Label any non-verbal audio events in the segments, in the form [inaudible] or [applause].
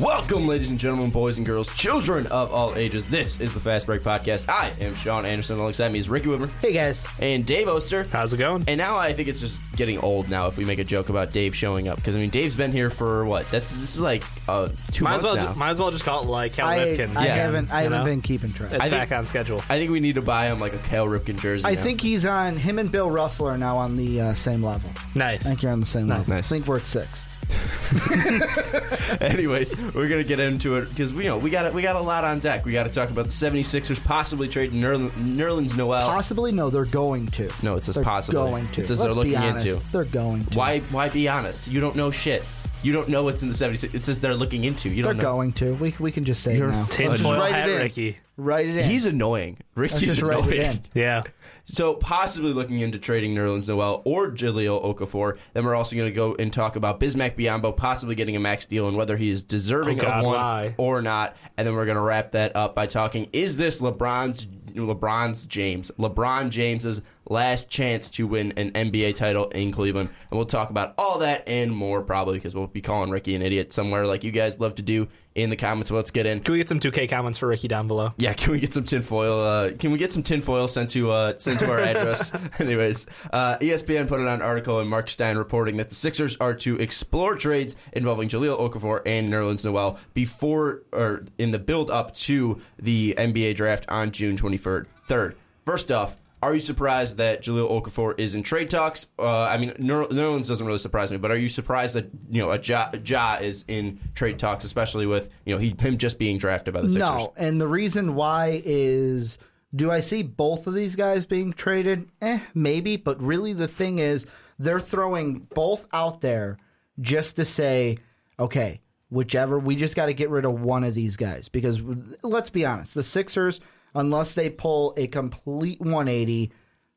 Welcome, ladies and gentlemen, boys and girls, children of all ages. This is the Fast Break Podcast. I am Sean Anderson. Alongside me is Ricky Widmer Hey guys. and Dave Oster. How's it going? And now I think it's just getting old now if we make a joke about Dave showing up because I mean Dave's been here for what? That's this is like uh, two Might as months well, now. just, might as well just call it like Cal I, Ripken. I Yeah. haven't I You haven't know? been keeping track. It's I think- back on schedule. I think we need to buy him like a Cal Ripken jersey. I now. think he's on him and Bill Russell are now on the uh, same level. Nice. I think you're on the same level. Nice. I think we're at six. [laughs] Anyways, we're gonna get into it because you know we got we got a lot on deck. We got to talk about the 76ers possibly trading Nerl- Nerlens Noel. Possibly no, they're going to. No, it says they're possibly. going to. It says Let's they're be looking honest, into. They're going to. Why? Why be honest? You don't know shit. You don't know what's in the 76. It says they're looking into. You They're know. going to. We, we can just say You're it now. Tin Let's just write hat it in. Ricky. Write it in. He's annoying. Ricky's just write annoying. it in. Yeah. So possibly looking into trading Nerlens Noel or Jahlil Okafor. Then we're also going to go and talk about Bismack Biyombo possibly getting a max deal and whether he is deserving Oh, God, of one why? or not. And then we're going to wrap that up by talking: Is this LeBron's LeBron's James LeBron James's last chance to win an NBA title in Cleveland? And we'll talk about all that and more probably because we'll be calling Ricky an idiot somewhere like you guys love to do in the comments. Let's get in. Can we get some 2K comments for Ricky down below? Yeah, [laughs] can we get some tinfoil? Uh, can we get some tinfoil sent to uh, sent to our address? [laughs] [laughs] Anyways, uh, ESPN put out an article and Mark Stein reporting that the Sixers are to explore trades involving Jahlil Okafor and Nerlens Noel before or in the build up to the NBA draft on June twenty third. First off. Are you surprised that Jahlil Okafor is in trade talks? Uh, I mean, Ner- Nerlens doesn't really surprise me, but are you surprised that you know a Ja, ja is in trade talks, especially with you know he, him just being drafted by the Sixers? No, and the reason why is do I see both of these guys being traded? Eh, maybe, but really the thing is they're throwing both out there just to say, okay, whichever we just got to get rid of one of these guys because let's be honest, the Sixers unless they pull a complete 180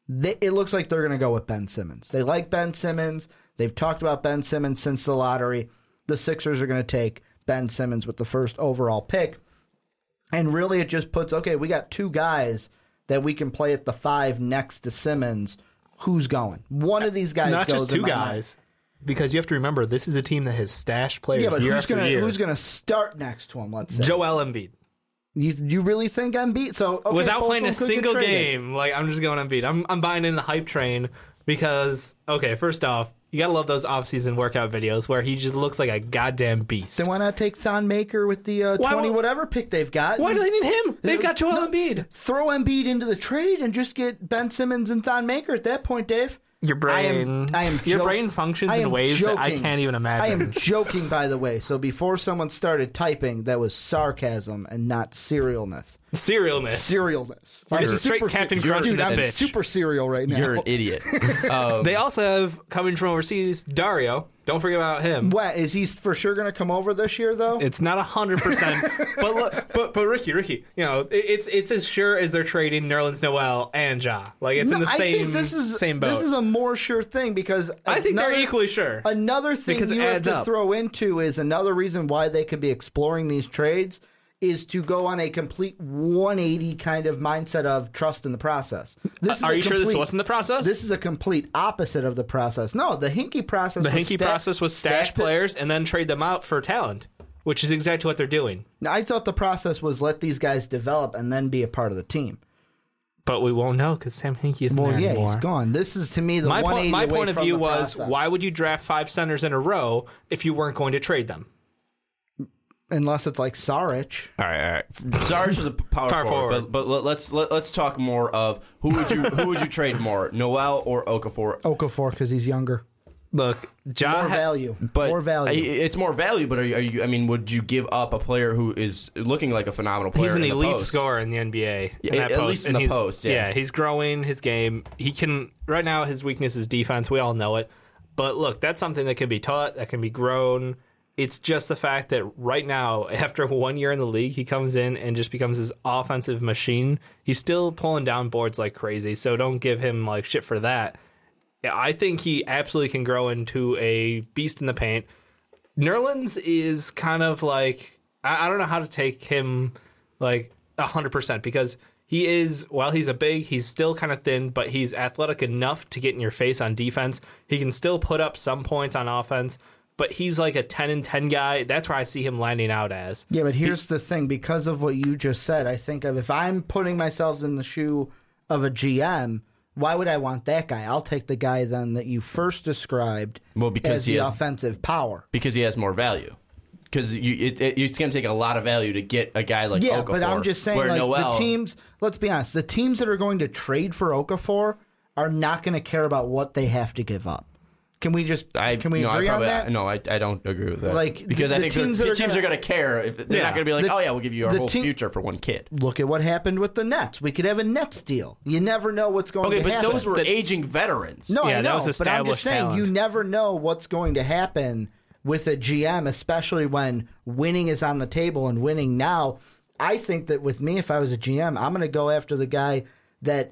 they, it looks like they're going to go with Ben Simmons. They like Ben Simmons. They've talked about Ben Simmons since the lottery. The Sixers are going to take Ben Simmons with the first overall pick. And really, it just puts okay, we got two guys that we can play at the five next to Simmons. Who's going? One of these guys Not just two my mind. guys. Because you have to remember, this is a team that has stashed players Yeah, but who's gonna who's gonna start next to him? Let's say. Joel Embiid. You, you really think Embiid? So okay, Without playing a them could get single game, like I'm just going Embiid. I'm I'm buying in the hype train because okay, first off, you gotta love those off-season workout videos where he just looks like a goddamn beast. Then why not take Thon Maker with the uh, Why twenty whatever pick they've got? Why do they need him? They've got Joel No. Embiid. throw Embiid into the trade and just get Ben Simmons and Thon Maker at that point, Dave? Your I am, brain, I am your jo- brain functions in ways that I can't even imagine. I am [laughs] joking, by the way. So before someone started typing, that was sarcasm and not serialness. Serialness. Serialness. You're I'm a straight super Captain se- Crunch Dude, in this I'm bitch. super serial right now. You're an idiot. [laughs] Um, They also have coming from overseas Dario. Don't forget about him. What is he for sure going to come over this year though? It's not hundred percent, [laughs] but look, but but Ricky, Ricky, you know, it- it's it's as sure as they're trading Nerlens Noel and Ja. Like it's in No, the I same think this is same boat. This is a more sure thing because I think another- they're equally sure. Another thing Because it you have adds to up. throw into is another reason why they could be exploring these trades is to go on a complete 180 kind of mindset of trust in the process. This is Uh, Are you sure this complete- wasn't the process? This is a complete opposite of the process. No, the Hinkie process. the was Hinkie sta- process was stash the- players and then trade them out for talent, which is exactly what they're doing. I thought the process was let these guys develop and then be a part of the team. But we won't know because Sam Hinkie isn't Well, yeah, anymore. he's gone. This is to me the My, 180 point, my point of view was process. why would you draft five centers in a row if you weren't going to trade them? Unless it's like Saric. all right, all right. Sarge is a power, Power forward, forward. but but let, let's let, let's talk more of who would you who would you trade more, Noel or Okafor? Okafor because he's younger. Look, Ja More ha- value. But more value. It's more value, but are you, are you? I mean, would you give up a player who is looking like a phenomenal player? He's an in the elite post? scorer in the NBA. Yeah, in that at post. least in and the he's- post, yeah. he's growing his game. He can right now. His weakness is defense. We all know it. But look, that's something that can be taught. That can be grown. It's just the fact that right now, [laughs] after one year in the league, he comes in and just becomes this offensive machine. He's still pulling down boards like crazy. So don't give him like shit for that. Yeah, I think he absolutely can grow into a beast in the paint. Nerlens is kind of like I, I don't know how to take him like hundred percent because he is while he's a big, he's still kind of thin, but he's athletic enough to get in your face on defense. He can still put up some points on offense, but he's like a 10 and 10 guy. That's where I see him landing out as. Yeah, but here's the thing because of what you just said, I think of if I'm putting myself in the shoe of a GM, why would I want that guy? I'll take the guy then that you first described Well, because as he the has- offensive power. because he has more value. Because you, it, it, it's going to take a lot of value to get a guy like Yeah, Okafor. but I'm just saying, like Noel, the teams. Let's be honest, the teams that are going to trade for Okafor are not going to care about what they have to give up. Can we just I, can we no, agree I probably, on that? No, I, I don't agree with that. Like, because the- I the think teams the, that are teams gonna- are going to care. If they're Yeah. not going to be like, The- oh yeah, we'll give you our the whole team- future for one kid. Look at what happened with the Nets. We could have a Nets deal. You never know what's going to happen. Okay, to but happen. those were The- aging veterans. No, Yeah, I that know, was but I'm just established saying you never know what's going to happen with a GM, especially when winning is on the table and winning now. I think that with me, if I was a GM, I'm going to go after the guy that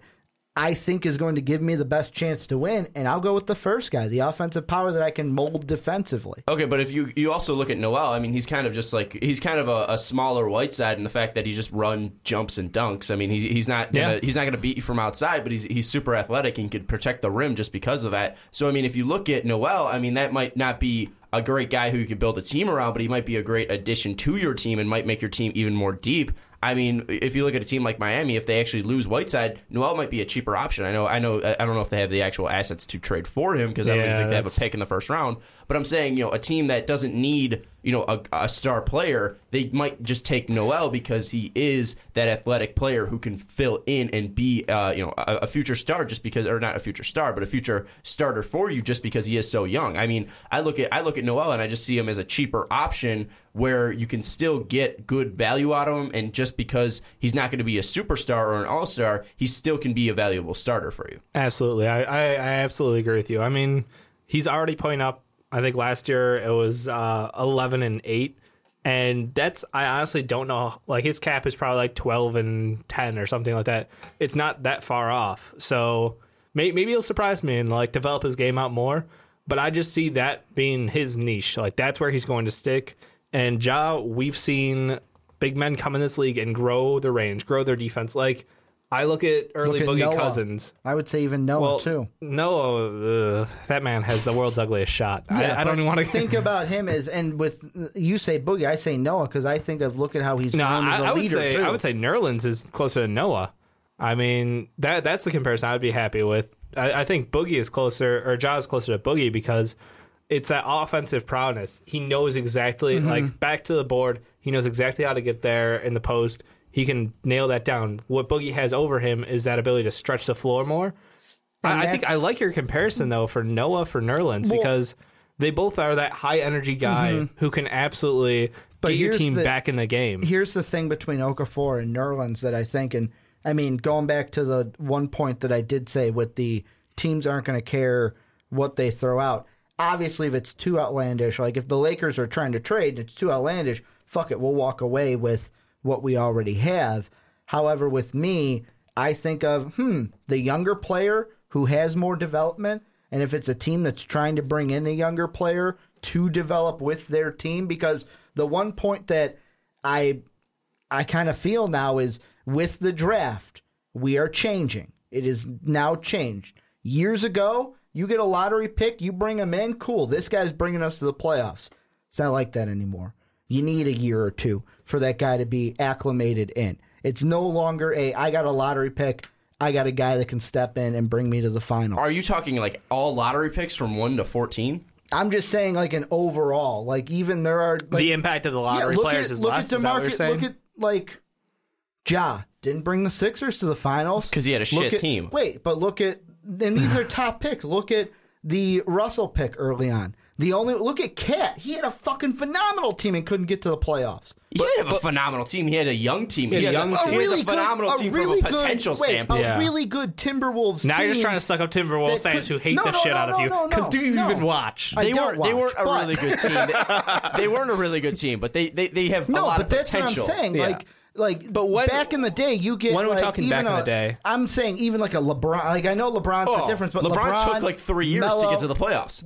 I think is going to give me the best chance to win, and I'll go with the first guy, the offensive power that I can mold defensively. Okay, but if you you also look at Noel, I mean, he's kind of just like he's kind of a, a smaller Whiteside in the fact that he just run jumps and dunks. I mean, he's he's not gonna, Yeah. he's not going to beat you from outside, but he's he's super athletic and could protect the rim just because of that. So I mean, if you look at Noel, I mean, that might not be a great guy who you could build a team around, but he might be a great addition to your team and might make your team even more deep. I mean, if you look at a team like Miami, if they actually lose Whiteside, Noel might be a cheaper option. I know, I know, I don't know if they have the actual assets to trade for him because I don't Yeah, think they have a pick in the first round. But I'm saying, you know, a team that doesn't need, you know, a, a star player, they might just take Noel because he is that athletic player who can fill in and be, uh, you know, a, a future star just because, or not a future star, but a future starter for you just because he is so young. I mean, I look at I look at Noel and I just see him as a cheaper option where you can still get good value out of him, and just because he's not going to be a superstar or an all star, he still can be a valuable starter for you. Absolutely. I, I, I absolutely agree with you. I mean, he's already putting up, I think last year it was uh, 11 and 8. And that's, I honestly don't know. Like, his cap is probably like 12 and 10 or something like that. It's not that far off. So may, maybe he'll surprise me and like develop his game out more. But I just see that being his niche. Like, that's where he's going to stick. And Ja, we've seen big men come in this league and grow their range, grow their defense. Like, I look at early Look at Boogie Noah. Cousins. I would say even Noah Well, too. no, uh, that man has the world's ugliest shot. I, I don't even want to think [laughs] about him as and with you say Boogie, I say Noah because I think of look at how he's No, grown as a I, I would leader say too. I would say Nerlens is closer to Noah. I mean that that's the comparison I'd be happy with. I, I think Boogie is closer or Ja is closer to Boogie because it's that offensive prowess. He knows exactly Mm-hmm. like back to the board. He knows exactly how to get there in the post. He can nail that down. What Boogie has over him is that ability to stretch the floor more. I, I think I like your comparison though for Noah for Nerlens because they both are that high energy guy who can absolutely Mm-hmm. But get your team the- back in the game. here's the thing between Okafor and Nerlens that I think, and I mean, going back to the one point that I did say with the teams aren't going to care what they throw out. Obviously, if it's too outlandish, like if the Lakers are trying to trade, and it's too outlandish. Fuck it, we'll walk away with what we already have. However, with me, I think of hmm the younger player who has more development, and if it's a team that's trying to bring in a younger player to develop with their team, because the one point that I I kind of feel now is with the draft, we are changing. It is now changed. Years ago, you get a lottery pick, you bring him in, cool. This guy's bringing us to the playoffs. It's not like that anymore. You need a year or two for that guy to be acclimated in. It's no longer a I got a lottery pick, I got a guy that can step in and bring me to the finals. Are you talking like all lottery picks from one to fourteen? I'm just saying like an overall, like even there are like the impact of the lottery look players at, is look less. At is that what you're DeMarcus, look at like Ja didn't bring the Sixers to the finals because he had a Look shit at- team. Wait, but look at and these are top [laughs] picks. Look at the Russell pick early on. The only look at Cat. He had a fucking phenomenal team and couldn't get to the playoffs. He didn't have a phenomenal team. He had a young team. He, had a young a, team. he has really a phenomenal good, team a really from a good, potential wait, standpoint. A really good Timberwolves. now you're just trying to suck up Timberwolves fans could- who hate No, the no, shit no, out of no, you. no, no, do you no. even watch? I they don't weren't. They weren't a but- really good team. They, they weren't a really good team, but they they, they have a No, but that's potential. what I'm saying. Yeah. Like, like, But when- back in the day, you get when are we like, talking even back in the day? I'm saying even like a LeBron. Like I know LeBron's Oh, the difference, but LeBron, LeBron took like three years to get to the playoffs.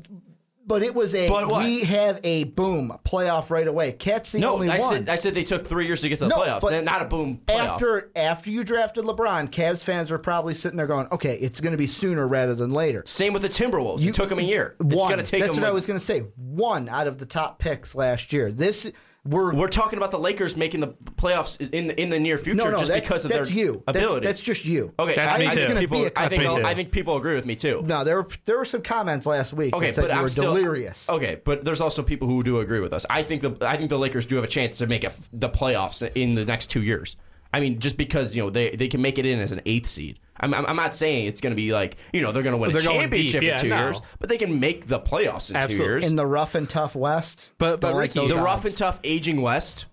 But it was a But what? we have a boom playoff right away. Cat's the No, only I one. said I said they took three years to get to the No, playoffs. but Not a boom playoff. after after you drafted LeBron, Cavs fans were probably sitting there going, "Okay, it's going to be sooner rather than later." Same with the Timberwolves. it took them a year. It's One. going to take That's them. what I was going to say. One out of the top picks last year. This we're We're talking about the Lakers making the playoffs in the, in the near future no no just that- because of that's their you. That's- ability. That's, just you. okay. That's I, me I too. think It's gonna people, be a I think me too. I think people agree with me too. No, there were there were some comments last week Okay, that said but you I'm were still delirious. Okay, but there's also people who do agree with us. I think the I think the Lakers do have a chance to make a, the playoffs in the next two years. I mean, just because you know they, they can make it in as an eighth seed. I'm, I'm, I'm not saying it's going to be like you know they're going to win They're a championship deep, yeah, in two no. years, but they can make the playoffs in two years. In the rough and tough West, But- but Don't like Ricky, those the rough and tough aging West,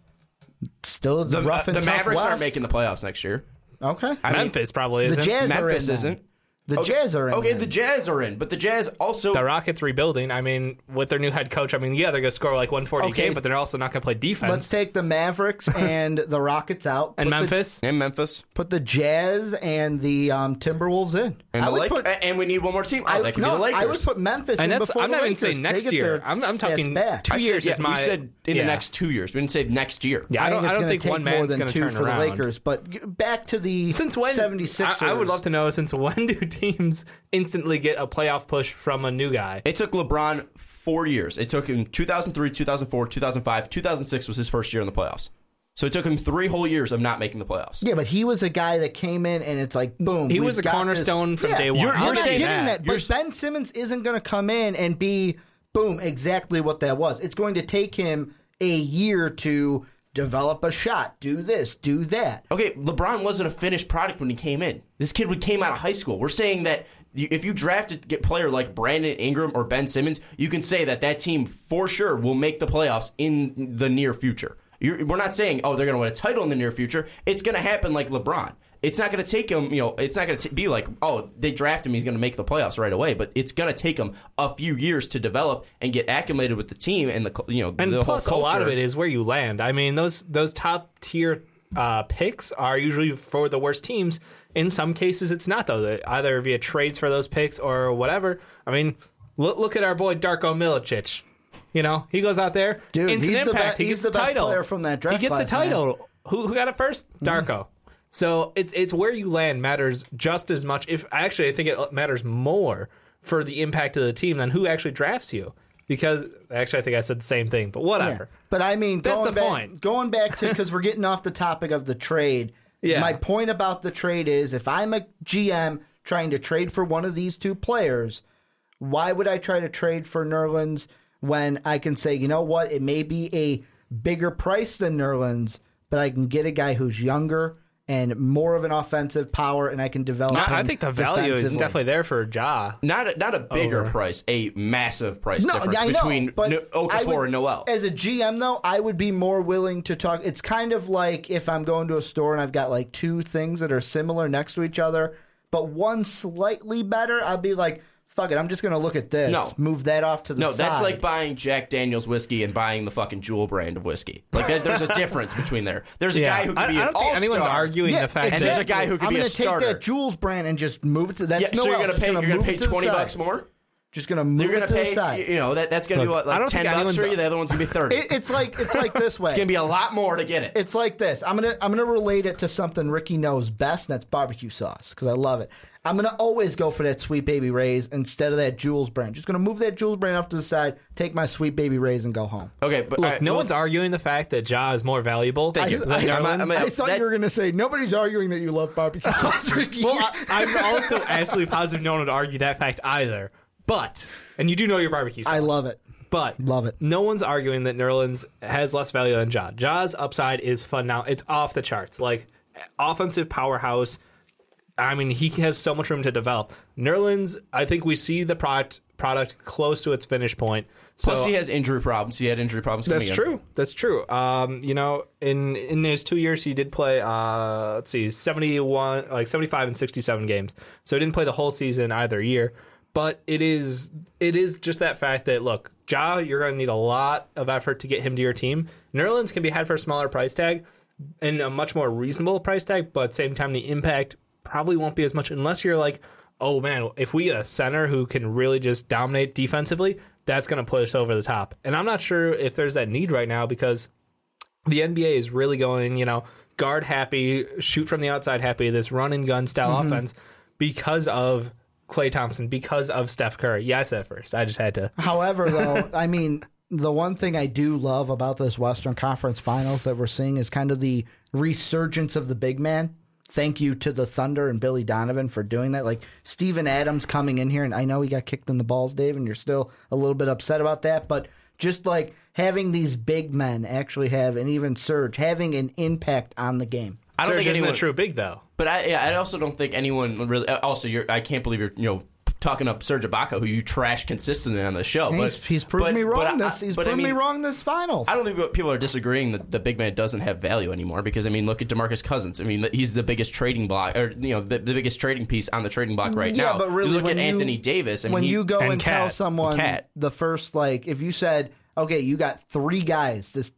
still the, rough and the tough Mavericks West. aren't making the playoffs next year. Okay, I mean, Memphis probably isn't. Jazz are in. Memphis isn't. The Okay, Jazz are in. Okay, then. the Jazz are in, but the Jazz also the Rockets rebuilding. I mean, with their new head coach, I mean, yeah, they're going to score like 140 Okay. game, but they're also not going to play defense. Let's take the Mavericks [laughs] and the Rockets out. and Put the- Memphis. and Memphis put the Jazz and the um, Timberwolves in. and I the would Lake- put. and we need one more team. Oh, I, that no, the Lakers. I would put Memphis And in before I'm not even saying next year. I'm- I'm talking back. two I said, years yeah, is my- We said in yeah. the next two years. We didn't say next year. Yeah, I I don't, think I don't think one more man's than going to two turn for around. the Lakers. But back to the Since when? 76ers. I, I would love to know since when do [laughs] teams instantly get a playoff push from a new guy? It took LeBron four years. It took him 2003, 2004, 2005, 2006 was his first year in the playoffs. So it took him three whole years of not making the playoffs. Yeah, but he was a guy that came in and it's like boom. He was a cornerstone this. from Yeah, day one. You're, I'll you're give not getting that. that, but Ben Simmons isn't going to come in and be boom exactly what that was. It's going to take him a year to develop a shot, do this, do that. Okay, LeBron wasn't a finished product when he came in. This kid would came out of high school. We're saying that if you drafted a player like Brandon Ingram or Ben Simmons, you can say that that team for sure will make the playoffs in the near future. You're, we're not saying oh they're going to win a title in the near future. It's going to happen like LeBron. It's not going to take him, you know, it's not going to be like, oh, they draft him, he's going to make the playoffs right away. But it's going to take him a few years to develop and get acclimated with the team and the, you know, And the plus, a lot of it is where you land. I mean, those those top tier uh, picks are usually for the worst teams. In some cases, it's not though. That Either via trades for those picks or whatever. I mean, look look at our boy Darko Milicic. You know, he goes out there, Dude, instant he's the be- he he's gets the the best title. player from that draft He gets class, the man. title. Who, who got it first? Darko. So it's it's where you land matters just as much. If actually, I think it matters more for the impact of the team than who actually drafts you. Because actually, I think I said the same thing, but whatever. But I mean, That's going the back, point. going back to because we're getting off the topic of the trade. Yeah. My point about the trade is if I'm a GM trying to trade for one of these two players, why would I try to trade for Nerlens when I can say, you know what, it may be a bigger price than Nerlens, but I can get a guy who's younger and more of an offensive power, and I can develop. I, I think the value is definitely there for Ja. Not a, not a bigger Over. price, a massive price No, difference I know, between but no, I Okafor would- and Noel. As a GM, though, I would be more willing to talk. It's kind of like if I'm going to a store and I've got like two things that are similar next to each other, but one slightly better. I'd be like, "Fuck it, I'm just going to look at this. No. move that off to the no, side." that's like buying Jack Daniel's whiskey and buying the fucking Jewel brand of whiskey. Like that, there's a [laughs] difference between there. There's a Yeah, guy who I, can be I an don't think anyone's all-star. arguing Yeah, the fact And that there's a guy who could I'm be a gonna starter. take that Jewel brand and just move it to that's Yeah, no so you're else. gonna pay. You're gonna move pay to the twenty side. bucks more. Just gonna move You're it gonna to the pay. side. You know that that's gonna be what I like don't ten think bucks for anyone's- you. The other one's gonna be [laughs] thirty. It, it's like it's like this [laughs] way. it's gonna be a lot more to get it. It's like this. I'm gonna I'm gonna relate it to something Ricky knows best, and that's barbecue sauce because I love it. I'm gonna always go for that sweet baby rays instead of that Jewel brand. Just gonna move that Jewel brand off to the side, take my sweet baby rays, and go home. okay, but Look, all right, no well, one's arguing the fact that Ja is more valuable. Thank you. than I- I'm- I'm- I'm- I thought that- you were gonna say nobody's arguing that you love barbecue [laughs] sauce, Ricky. well, I, I'm also absolutely positive no one would argue that fact either. But, and you do know your barbecue sauce. I love it. But Love it. No one's arguing that Nerlens has less value than Ja. Ja's upside is fun now. It's off the charts. Like offensive powerhouse. I mean, he has so much room to develop. Nerlens, I think we see the product product close to its finish point. So plus he has injury problems. He had injury problems. that's coming in. true. That's true. Um, you know, in in his two years, he did play. Uh, let's see, seventy one, like seventy five and sixty seven games. So he didn't play the whole season either year. But it is it is just that fact that look, Ja, you're going to need a lot of effort to get him to your team. Nerlens can be had for a smaller price tag and a much more reasonable price tag, but at the same time, the impact probably won't be as much unless you're like, oh man, if we get a center who can really just dominate defensively, that's going to push over the top. And I'm not sure if there's that need right now because the NBA is really going, you know, guard happy, shoot from the outside happy, this run and gun style Mm-hmm. offense because of Klay Thompson, because of Steph Curry. Yeah, I said it first. I just had to. However, though, [laughs] I mean, the one thing I do love about this Western Conference Finals that we're seeing is kind of the resurgence of the big man. Thank you to the Thunder and Billy Donovan for doing that. Like Steven Adams coming in here, and I know he got kicked in the balls, Dave, and you're still a little bit upset about that, but just like having these big men actually have, and even Serge having an impact on the game. I don't Serge think isn't anyone. a true big though. But I, yeah, I also don't think anyone really. uh, Also, you're. I can't believe you're. You know. Talking up Serge Ibaka, who you trash consistently on the show, but he's, he's proven but- me but wrong. I- this he's but I proven me mean, wrong this finals. I don't think people are disagreeing that the big man doesn't have value anymore because I mean, look at Demarcus Cousins. I mean, he's the biggest trading block, or you know, the, the biggest trading piece on the trading block right Yeah, now. but really, you look at you- Anthony Davis. I mean, when he- you go and, and tell someone Cat. the first like if you said okay you got three guys to s-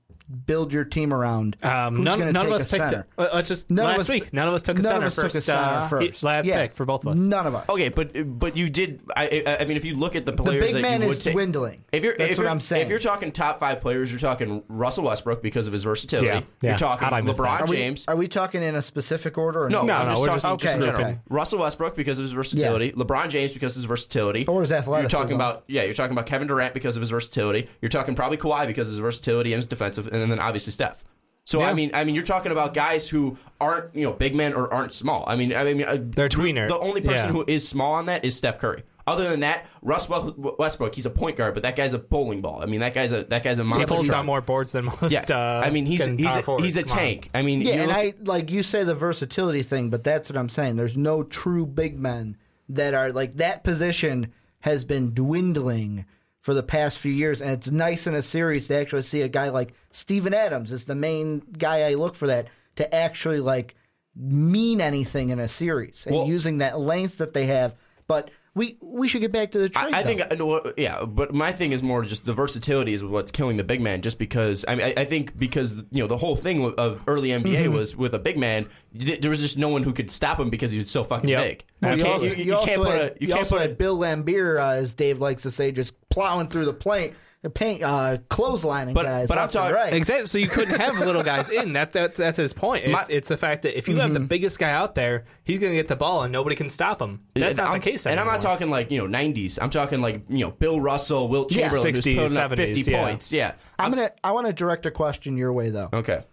build your team around Um, who's none, gonna none of us a picked. center? Uh, uh, just None last us- week, none of us took a none center first. a center uh, first. Last Yeah. pick for both of us. none of us Okay, but but you did. I I I mean, if you look at the players, the big that man you would is take, dwindling If you're, that's if what you're- I'm saying If you're talking top five players, you're talking Russell Westbrook because of his versatility. Yeah, yeah. You're talking How'd I miss LeBron that? are we, James. are we talking in a specific order or no, No, no, just we're talking just- just okay, in general. okay. Russell Westbrook because of his versatility. LeBron James because of his versatility. Or his athleticism. You're talking about yeah. You're talking about Kevin Durant because of his versatility. You're talking probably Kawhi because of his versatility and his defensive, and then obviously Steph. So I mean, I mean, you're talking about guys who aren't you know big men or aren't small. I mean, I mean, uh, They're tweener. The only person Yeah. who is small on that is Steph Curry. Other than that, Russ Westbrook, he's a point guard, but that guy's a bowling ball. I mean, that guy's a that guy's a He monster. pulls truck. down more boards than most. Yeah, Uh, I mean, he's he's a, forwards. he's a Come on. tank. I mean, yeah and look- I like you say the versatility thing but that's what I'm saying there's no true big men that are like that position has been dwindling for the past few years and it's nice in a series to actually see a guy like Steven Adams is the main guy I look for that to actually like mean anything in a series and Well- using that length that they have. But we we should get back to the trade I, I think, uh, no, yeah, but my thing is more just the versatility is what's killing the big man. Just because I mean, I, I think because you know the whole thing of- of early NBA Mm-hmm. was with a big man, th- there was just no one who could stop him because he was so fucking Yep. big. Well, you you, can't, also, you, you you also can't put had, a you you can't also put had a, Bill Laimbeer, uh, as Dave likes to say, just plowing through the plane, the paint, uh, clotheslining But- guys. but I'm left talking- right. Exactly. So you couldn't have little guys in. That, that that's his point. It's, My- it's the fact that if you have the biggest guy out there, he's going to get the ball and nobody can stop him. That's not I'm- the case. And I'm not talking like you know 90s. I'm talking like you know Bill Russell, Wilt Yeah, Chamberlain, who's 60s, putting up 50 yeah. points. Yeah, I'm gonna. I want to direct a question your way though. okay.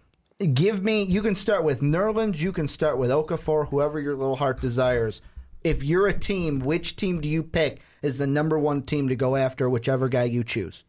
Give me. You can start with Nerlens. You can start with Okafor. Whoever your little heart desires. If you're a team, which team do you pick as the number one team to go after? Whichever guy you choose.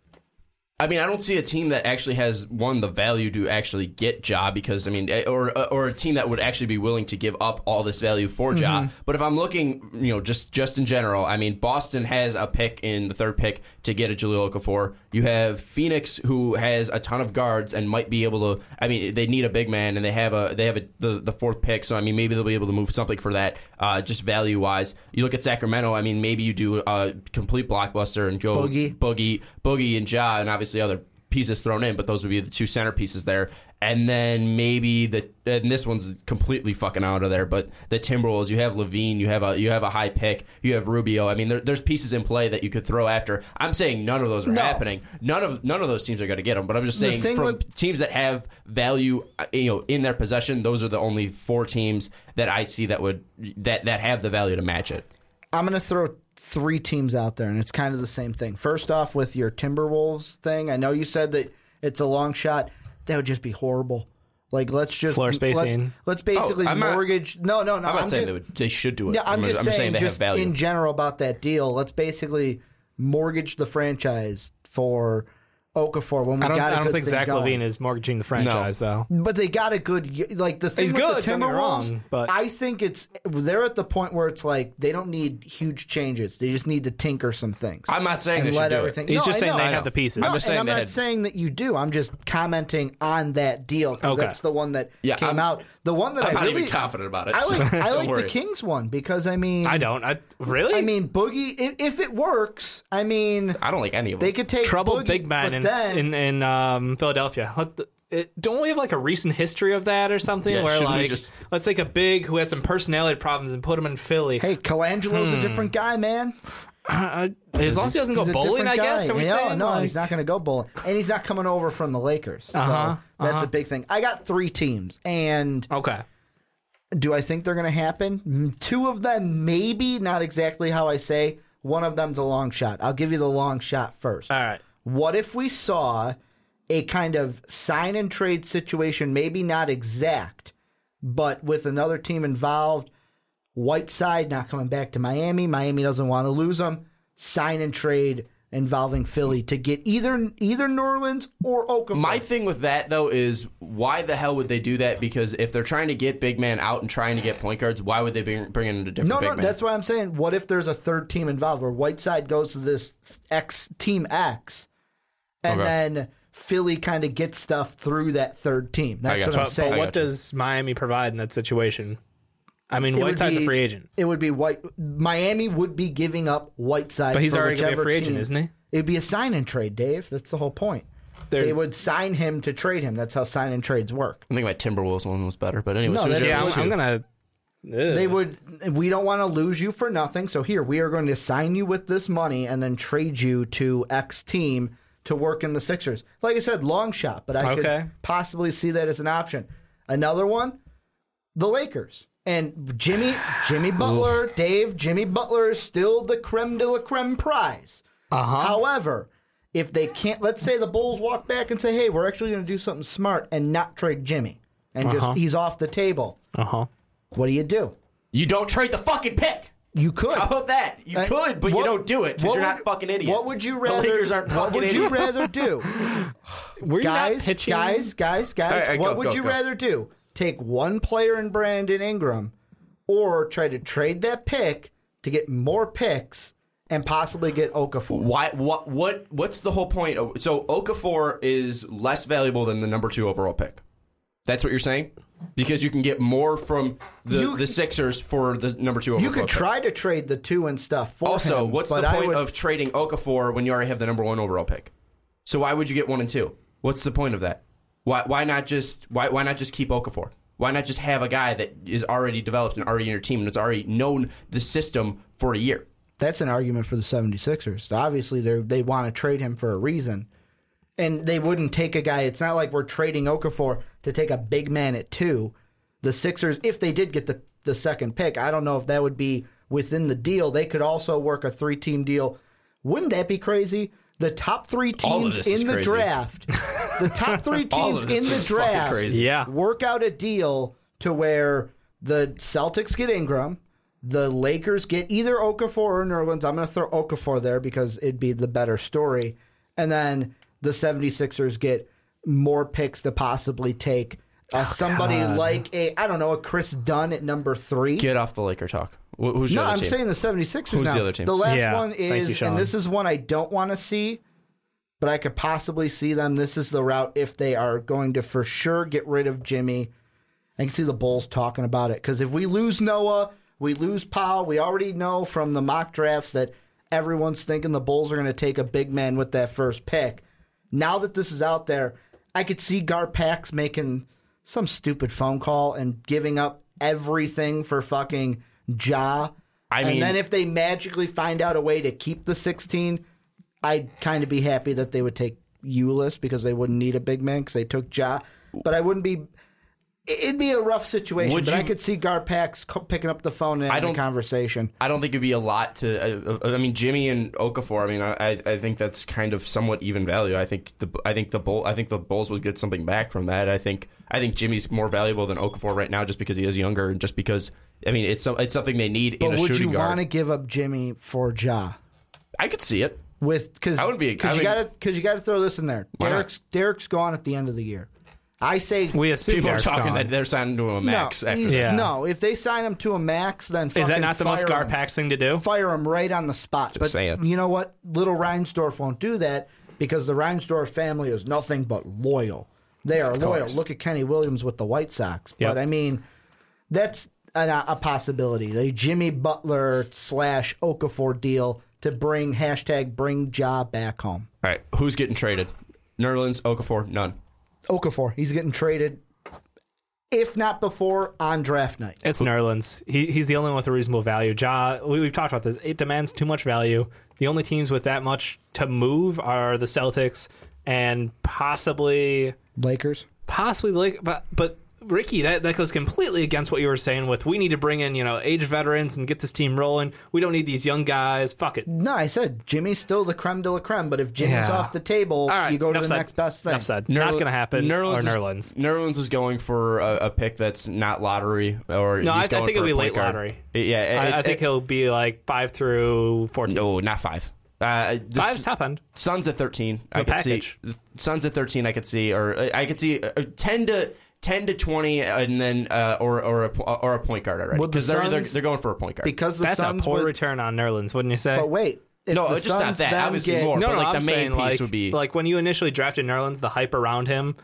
I mean, I don't see a team that actually has one the value to actually get Ja because I mean, eh, or or a team that would actually be willing to give up all this value for Ja. But if I'm looking, you know, just just in general, I mean, Boston has a pick in the third pick to get a Jahlil Okafor. You have Phoenix who has a ton of guards and might be able to. I mean, they need a big man and they have a they have a, the the fourth pick, so I mean, maybe they'll be able to move something for that, uh, just value wise. You look at Sacramento. I mean, maybe you do a complete blockbuster and go Boogie. Boogie, Boogie, and Ja, and obviously other pieces thrown in, but those would be the two centerpieces there. And then maybe the and this one's completely fucking out of there. But the Timberwolves, you have LaVine, you have a you have a high pick, you have Rubio. I mean, there, there's pieces in play that you could throw after. I'm saying none of those are No. happening. None of none of those teams are going to get them. But I'm just saying from with- teams that have value, uh, you know, in their possession, those are the only four teams that I see that would that that have the value to match it. I'm going to throw three teams out there, and it's kind of the same thing. First off, with your Timberwolves thing, I know you said that it's a long shot. That would just be horrible. Like let's just Floor let's, let's basically Oh, I'm not- mortgage. no, no, no. I'm not I'm saying just- they, would, they should do it. Yeah, I'm, just, saying, they just have value. in general about that deal. Let's basically mortgage the franchise for Okafor when we I don't, got a I don't good think thing Zach going. LaVine is mortgaging the franchise, though. But they got a good like the thing He's with good, the don't get me Timberwolves. wrong, but- I think it's they're at the point where it's like they don't need huge changes. They just need to tinker some things. I'm not saying and they should let do it. everything. He's No, just I saying know, they have the pieces. No, I'm just saying and I'm not had- saying that you do. I'm just commenting on that deal because Okay. that's the one that Yeah, came I'm- out. The one that I'm I not really even confident about it. I so like. I [laughs] like worry. the Kings one because I mean I don't. I, really? I mean Boogie. If, if it works, I mean I don't like any of them. they could take trouble Boogie, big man but in then, in, in um, Philadelphia. The- it, don't we have like a recent history of that or something? Yeah, where like just- let's take a big who has some personality problems and put him in Philly. Hey, Colangelo's Hmm. a different guy, man. Uh, as long as he doesn't go bowling, I guess. Are we no, saying? no, Like- he's not going to go bowling, and he's not coming over from the Lakers. Uh-huh, So that's a big thing. I got three teams, and Okay. do I think they're going to happen? Mm, Two of them, maybe not exactly how I say. One of them's a long shot. I'll give you the long shot first. All right. What if we saw a kind of sign and trade situation, maybe not exact, but with another team involved? Whiteside not coming back to Miami. Miami doesn't want to lose him. Sign and trade involving Philly to get either either Nerlens or Okafor. My thing with that though is why the hell would they do that? Because if they're trying to get big man out and trying to get point guards, why would they bring, bring in a different no, no, man? that's why I'm saying. What if there's a third team involved where Whiteside goes to this X team X, and Okay. then Philly kind of gets stuff through that third team. That's what you. I'm But, saying. but what does Miami provide in that situation? I mean, It would Whiteside's be- a free agent. It would be White. Miami would be giving up Whiteside, But he's for already gonna be a free agent, team. isn't he? It'd be a sign and trade, Dave. That's the whole point. There- They would sign him to trade him. That's how sign and trades work. I think my Timberwolves one was better, but anyway, No, who's that's- your Yeah, I'm. I'm gonna. Ugh. They would. We don't want to lose you for nothing. So here we are going to sign you with this money and then trade you to X team to work in the Sixers. Like I said, long shot, but I Okay. could possibly see that as an option. Another one, the Lakers and Jimmy Jimmy Butler, Dave Jimmy Butler is still the creme de la creme prize. Uh-huh. However, if they can't, let's say the Bulls walk back and say, "Hey, we're actually going to do something smart and not trade Jimmy," and Uh-huh. just he's off the table. Uh huh. What do you do? You don't trade the fucking pick. You could. How about that? You Uh, could, but what- you don't do it because you're not would- fucking idiots. What would you rather? The Lakers aren't what fucking would you rather do, [laughs] Were you not guys? pitching? Guys, guys, guys. All right, what go, would go, you go. rather do? Take one player in Brandon Ingram, or try to trade that pick to get more picks and possibly get Okafor? Why? What? What? What's the whole point? Of, so Okafor is less valuable than the number two overall pick. That's what you're saying, because you can get more from the, You- the Sixers for the number two overall. You could try to trade the two and stuff for Also, him, what's the point would- of trading Okafor when you already have the number one overall pick? So why would you get one and two? What's the point of that? Why why not just why why not just keep Okafor? Why not just have a guy that is already developed and already in your team and it's already known the system for a year? That's an argument for the 76ers. Obviously, they they want to trade him for a reason. And they wouldn't take a guy. It's not like we're trading Okafor to take a big man at two. The Sixers, if they did get the, the second pick, I don't know if that would be within the deal. They could also work a three team deal. Wouldn't that be crazy? The top three teams in the crazy. draft, the top [laughs] three teams in the draft crazy. Yeah. work out a deal to where the Celtics get Ingram, the Lakers get either Okafor or Nerlens. I'm going to throw Okafor there because it'd be the better story. And then the 76ers get more picks to possibly take uh, somebody like a, I don't know, a Kris Dunn at number three. Get off the Laker talk. Wh- Who's no, other I'm team? saying the 76ers Who's now. the other team? The last Yeah, one thank you, is, and this is one I don't want to see, but I could possibly see them. This is the route if they are going to for sure get rid of Jimmy. I can see the Bulls talking about it because if we lose Noah, we lose Powell. We already know from the mock drafts that everyone's thinking the Bulls are going to take a big man with that first pick. Now that this is out there, I could see Garpax making some stupid phone call and giving up everything for fucking Ja. I and mean- then if they magically find out a way to keep the 16, I'd kind of be happy that they would take Ulis because they wouldn't need a big man because they took Ja. But I wouldn't be. It'd be a rough situation, Would but I could see Garpax co- picking up the phone and having a don't- conversation. I don't think it'd be a lot to. Uh, I mean, Jimmy and Okafor. I mean, I I think that's kind of somewhat even value. I think the I think the bull I think the Bulls would get something back from that. I think I think Jimmy's more valuable than Okafor right now, just because he is younger and just because. I mean, it's some- it's something they need in But a would shooting you guard. want to give up Jimmy for Ja? I could see it. With because I wouldn't be- I because you mean- got to because you got to throw this in there. Why not? Derek's Derek's gone at the end of the year. I say We assume People are Derek's talking gone. that they're signing to a max no, after he's- this. Yeah. no. If they sign him to a max, then Is that not the most fire him. Garpax thing to do? fire him right on the spot. but saying. you know what? Little Reinsdorf won't do that because the Reinsdorf family is nothing but loyal. They are loyal. course. Look at Kenny Williams with the White Sox. Yep. But I mean, that's an, a possibility. The Jimmy Butler slash Okafor deal to bring hashtag bring Ja back home. All right, who's getting traded? Nerlens, Okafor, none. Okafor, he's getting traded if not before, on draft night. It's Nerlens. He, he's the only one with a reasonable value. Ja, we, we've talked about this. It demands too much value. The only teams with that much to move are the Celtics and possibly Lakers. possibly the Lake. But but Ricky, that, that goes completely against what you were saying. With we need to bring in you know age veterans and get this team rolling. We don't need these young guys. Fuck it. No, I said Jimmy's still the creme de la creme, but if Jimmy's Yeah. off the table, All right, you go to the said. next best thing. Enough said. Not going to happen. or is- Nerlens. Nerlens is going for a, a pick that's not lottery, or No, I, I he's going think for it'll be late guard. lottery. Yeah, I, I think it- he'll be like five through fourteen. no, not five. Uh, Five's S- top end. Suns at thirteen. I The could see package. Suns at thirteen. I could see, or uh, I could see uh, ten to. 10 to 20 and then uh, or or a, or a point guard already Would the because they're, they're they're going for a point guard Because the That's Suns a poor would- return on Nerlens, wouldn't you say? But wait, if No, the it's just not that. Obviously get, more. no, but, no, like, I'm the main saying, piece like, would be- like when you initially drafted Nerlens, the hype around him,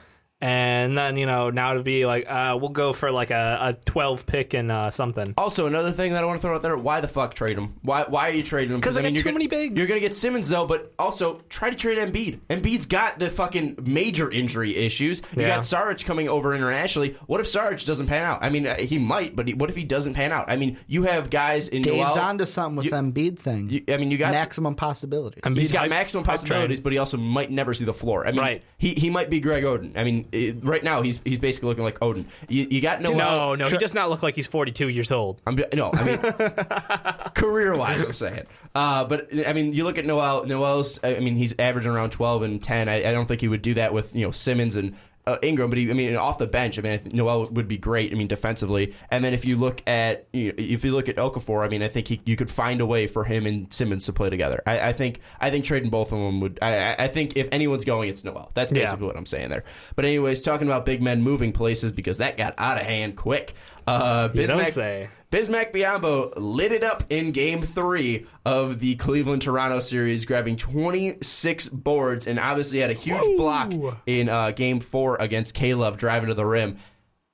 and then you know now to be like, uh, we'll go for like a, a 12 pick and uh, something. Also, another thing that I want to throw out there: Why the fuck trade him? Why Why are you trading him because I mean, got you're too gonna, many bigs. You're gonna get Simmons though, but also try to trade Embiid. Embiid's got the fucking major injury issues. You Yeah. got Sarge coming over internationally. What if Sarge doesn't pan out? I mean, uh, he might, but he, what if he doesn't pan out? I mean, you have guys in Dave's Noel- onto something with you- Embiid thing. you- I mean, you got maximum possibilities. Embiid He's got hype- maximum possibilities, but he also might never see the floor. I mean, Right. he, he might be Greg Oden. I mean, it, right now he's he's basically looking like Oden. You, you got no No, no, he does not look like he's 42 years old. I'm no, I mean [laughs] career wise, I'm saying. Uh, but I mean, you look at Noel. Noel's. I mean, he's averaging around 12 and 10. I, I don't think he would do that with you know Simmons and. Uh, Ingram, but he, I mean, off the bench, I mean, I Noel would be great. I mean, defensively, and then if you look at, you know, if you look at Okafor, I mean, I think he, you could find a way for him and Simmons to play together. I, I think, I think trading both of them would. I, I- think if anyone's going, it's Noel. That's Yeah. basically what I'm saying there. But anyways, talking about big men moving places because that got out of hand quick. Uh, You don't Bismack- say. Bismack Biyombo lit it up in game three of the Cleveland Toronto series, grabbing 26 boards and obviously had a huge block in uh, game four against K-Love driving to the rim.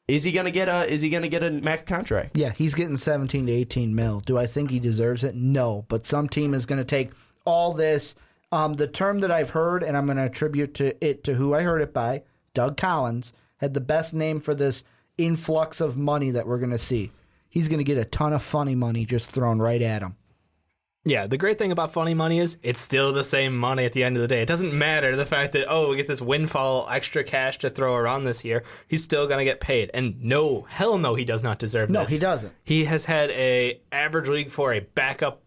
Is he gonna get a is he gonna get a max contract? Yeah, he's getting 17 to 18 mil. Do I think he deserves it? No, but some team is going to take all this. Um, the term that I've heard, and I'm going to attribute to it to who I heard it by, Doug Collins, had the best name for this influx of money that we're going to see. He's going to get a ton of funny money just thrown right at him. Yeah, the great thing about funny money is it's still the same money at the end of the day. It doesn't matter the fact that oh we get this windfall extra cash to throw around this year. He's still gonna get paid. And no, hell no, he does not deserve No, this. No, he doesn't. He has had a average league for a backup,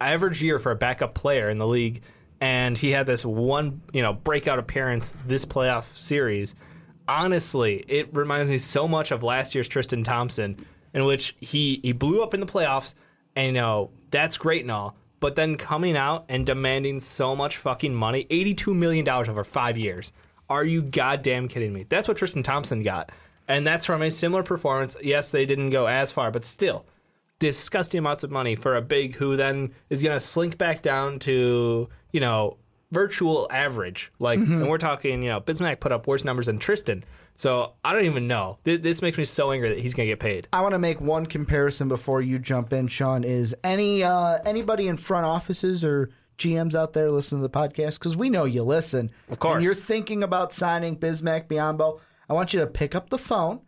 average year for a backup player in the league, and he had this one you know breakout appearance this playoff series. Honestly, it reminds me so much of last year's Tristan Thompson, in which he he blew up in the playoffs, and you know that's great and all, but then coming out and demanding so much fucking money, eighty two million dollars over five years. Are you goddamn kidding me? That's what Tristan Thompson got, and that's from a similar performance. Yes, they didn't go as far, but still disgusting amounts of money for a big who then is going to slink back down to you know virtual average. Like, mm-hmm. and we're talking, you know, Bismack put up worse numbers than Tristan. So I don't even know. Th- This makes me so angry that he's going to get paid. I want to make one comparison before you jump in, Sean. Is any uh, anybody in front offices or GMs out there listening to the podcast? Because we know you listen. Of course. And you're thinking about signing Bismack Biyombo. I want you to pick up the phone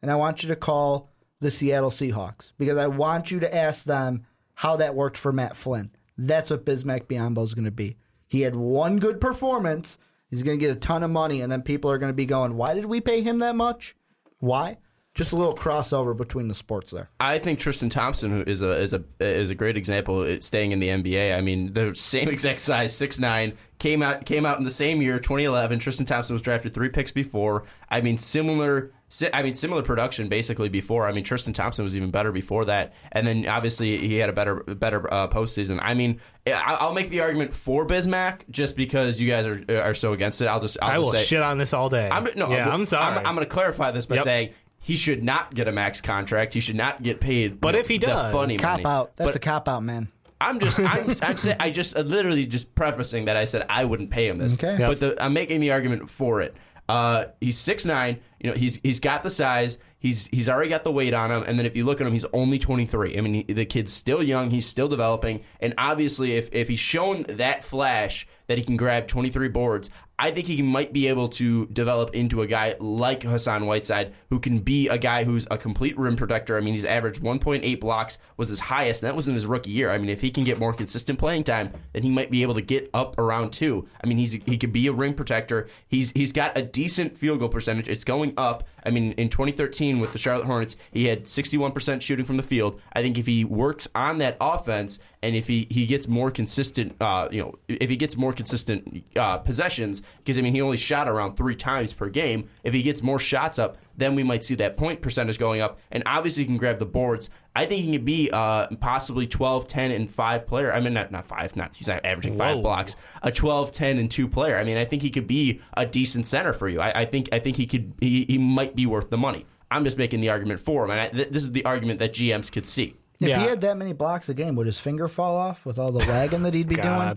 and I want you to call the Seattle Seahawks because I want you to ask them how that worked for Matt Flynn. That's what Bismack Biyombo is going to be. He had one good performance. He's going to get a ton of money, and then people are going to be going, "Why did we pay him that much? Why?" Just a little crossover between the sports there. I think Tristan Thompson is a is a is a great example uh, staying in the NBA. I mean, the same [laughs] exact size, six nine, came out came out in the same year, 2011. Tristan Thompson was drafted three picks before. I mean, similar. Si- I mean, similar production basically before. I mean, Tristan Thompson was even better before that, and then obviously he had a better better uh, postseason. I mean, I- I'll make the argument for Bismack just because you guys are are so against it. I'll just I'll I just will say, shit on this all day. I'm, no, yeah, I'm, sorry. I'm, I'm going to clarify this by Yep. saying he should not get a max contract. He should not get paid. But the- if he the does- funny Cop money. out. That's But a cop out, man. I'm just, [laughs] I'm, I'm say, I just uh, literally just prefacing that I said I wouldn't pay him this. Okay. Yep. But the, I'm making the argument for it. Uh, he's six nine. You know, he's he's got the size. He's he's already got the weight on him. And then if you look at him, he's only 23. I mean, he, the kid's still young. He's still developing. And obviously, if if he's shown that flash that he can grab 23 boards, I think he might be able to develop into a guy like Hassan Whiteside, who can be a guy who's a complete rim protector. I mean, he's averaged 1.8 blocks, was his highest, and that was in his rookie year. I mean, if he can get more consistent playing time, then he might be able to get up around two. I mean, he's he could be a rim protector. He's he's got a decent field goal percentage. It's going up. I mean, in 2013 with the Charlotte Hornets, he had 61% shooting from the field. I think if he works on that offense and if he, he gets more consistent, uh, you know, if he gets more consistent uh, possessions, because I mean he only shot around three times per game. If he gets more shots up, then we might see that point percentage going up, and obviously he can grab the boards. I think he can be uh, possibly 12, 10, and 5 player. I mean, not not 5, not he's not averaging 5 Whoa. blocks. A 12, 10, and 2 player. I mean, I think he could be a decent center for you. I, I think I think he could he, he might be worth the money. I'm just making the argument for him, and I, th- this is the argument that GMs could see. If Yeah. he had that many blocks a game, would his finger fall off with all the wagging that he'd be [laughs] doing?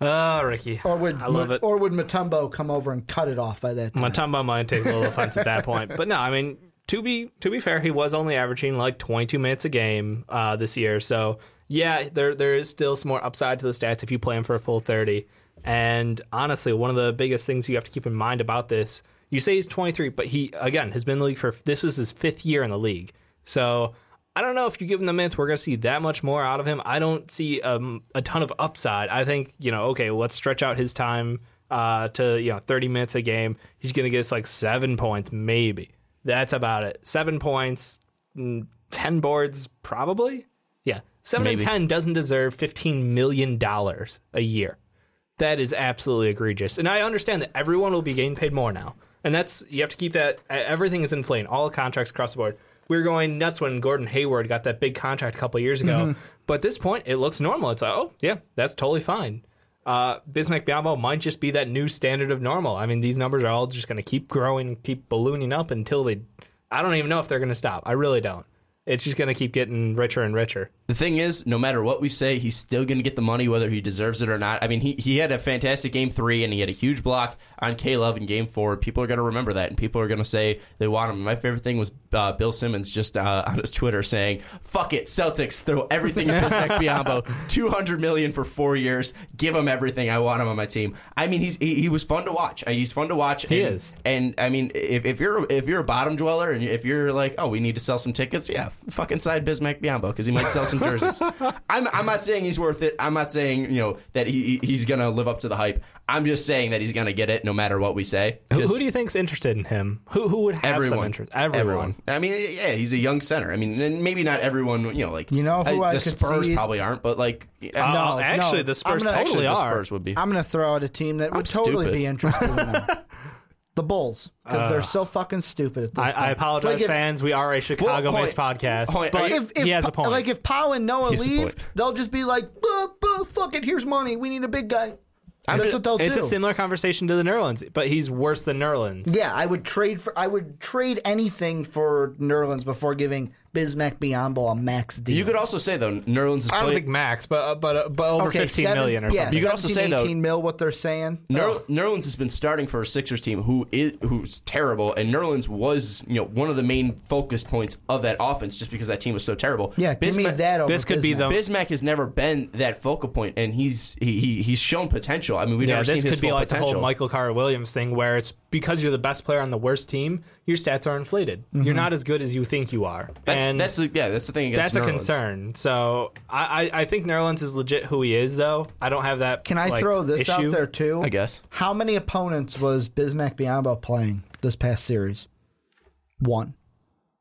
God. Oh, Ricky. Or would I love it. or would Mutombo come over and cut it off by that time? Mutombo might take a little offense at that point, but no, I mean to be to be fair, he was only averaging like 22 minutes a game uh, this year. So yeah, there there is still some more upside to the stats if you play him for a full 30. And honestly, one of the biggest things you have to keep in mind about this, you say he's 23, but he again has been in the league for this was his fifth year in the league. So I don't know if you give him the minutes, we're going to see that much more out of him. I don't see um, a ton of upside. I think you know, okay, let's stretch out his time uh, to you know 30 minutes a game. He's going to get us like seven points, maybe. That's about it. Seven points, mm, ten boards, probably. Yeah, seven Maybe. and ten doesn't deserve 15 million dollars a year. That is absolutely egregious. And I understand that everyone will be getting paid more now. And that's, you have to keep that, everything is inflating, all the contracts across the board. We were going nuts when Gordon Hayward got that big contract a couple years ago. [laughs] But at this point, it looks normal. It's like, oh, yeah, that's totally fine. Uh, Bismack Biyombo might just be that new standard of normal. I mean, these numbers are all just going to keep growing, keep ballooning up until they, I don't even know if they're going to stop. I really don't. It's just going to keep getting richer and richer. The thing is, no matter what we say, he's still going to get the money whether he deserves it or not. I mean, he, he had a fantastic game three and he had a huge block on K Love in game four. People are going to remember that and people are going to say they want him. My favorite thing was uh, Bill Simmons just uh, on his Twitter saying, fuck it, Celtics, throw everything at Bismack Biyombo. [laughs] 200 million for four years. Give him everything. I want him on my team. I mean, he's he, he was fun to watch. Uh, He's fun to watch. He and, is. And I mean, if, if you're if you're a bottom dweller and if you're like, oh, we need to sell some tickets, yeah, fucking side Bismack Biyombo because he might sell some jerseys. [laughs] I'm I'm not saying he's worth it. I'm not saying you know that he he's gonna live up to the hype. I'm just saying that he's gonna get it no matter what we say. Who, Just who do you think's interested in him? Who who would have some everyone, interest? Everyone. I mean, yeah, he's a young center. I mean, and maybe not everyone. You know, like You know who I the could Spurs see- probably aren't, but like Uh, No, actually, no. the Spurs I'm gonna- totally actually, the. Spurs would be. I'm going to throw out a team that would I'm totally stupid. be interested in him. [laughs] The Bulls, because they're so fucking stupid at this I, point. I apologize, Like, if- fans. We are a Chicago-based Well, point- podcast, point- but if- If, he has a point. Like if Pau and Noah has a leave, point. they'll just be like, "Buh, buh, "Fuck it, here's money. We need a big guy." I'm That's just- what they'll it's do. a similar conversation to the Nerlens, but he's worse than Nerlens. yeah, I would trade for. I would trade anything for Nerlens before giving Bismack Biyombo a max deal. You could also say though, Nerlens is I don't playing. think max, but uh, but uh, but over okay, fifteen seven, million or yeah, something. You could also 17, say, though- 18 mil. What they're saying. Ner- Ugh. Nerlens has been starting for a Sixers team who is who's terrible, and Nerlens was you know one of the main focus points of that offense just because that team was so terrible. yeah, give me that. Over this could be the- Bismack has never been that focal point, and he's he, he he's shown potential. I mean, we've yeah, never this seen his could be full like potential. the whole Michael Carter Williams thing, where it's because you're the best player on the worst team, your stats are inflated. Mm-hmm. You're not as good as you think you are, that's and that's the, yeah, that's the thing. that's Against a concern. So I, I I think Nerlens is legit who he is, though. I don't have that. Can I like, throw this issue. out there too? I guess. How many opponents was Bismack Biyombo playing this past series? One.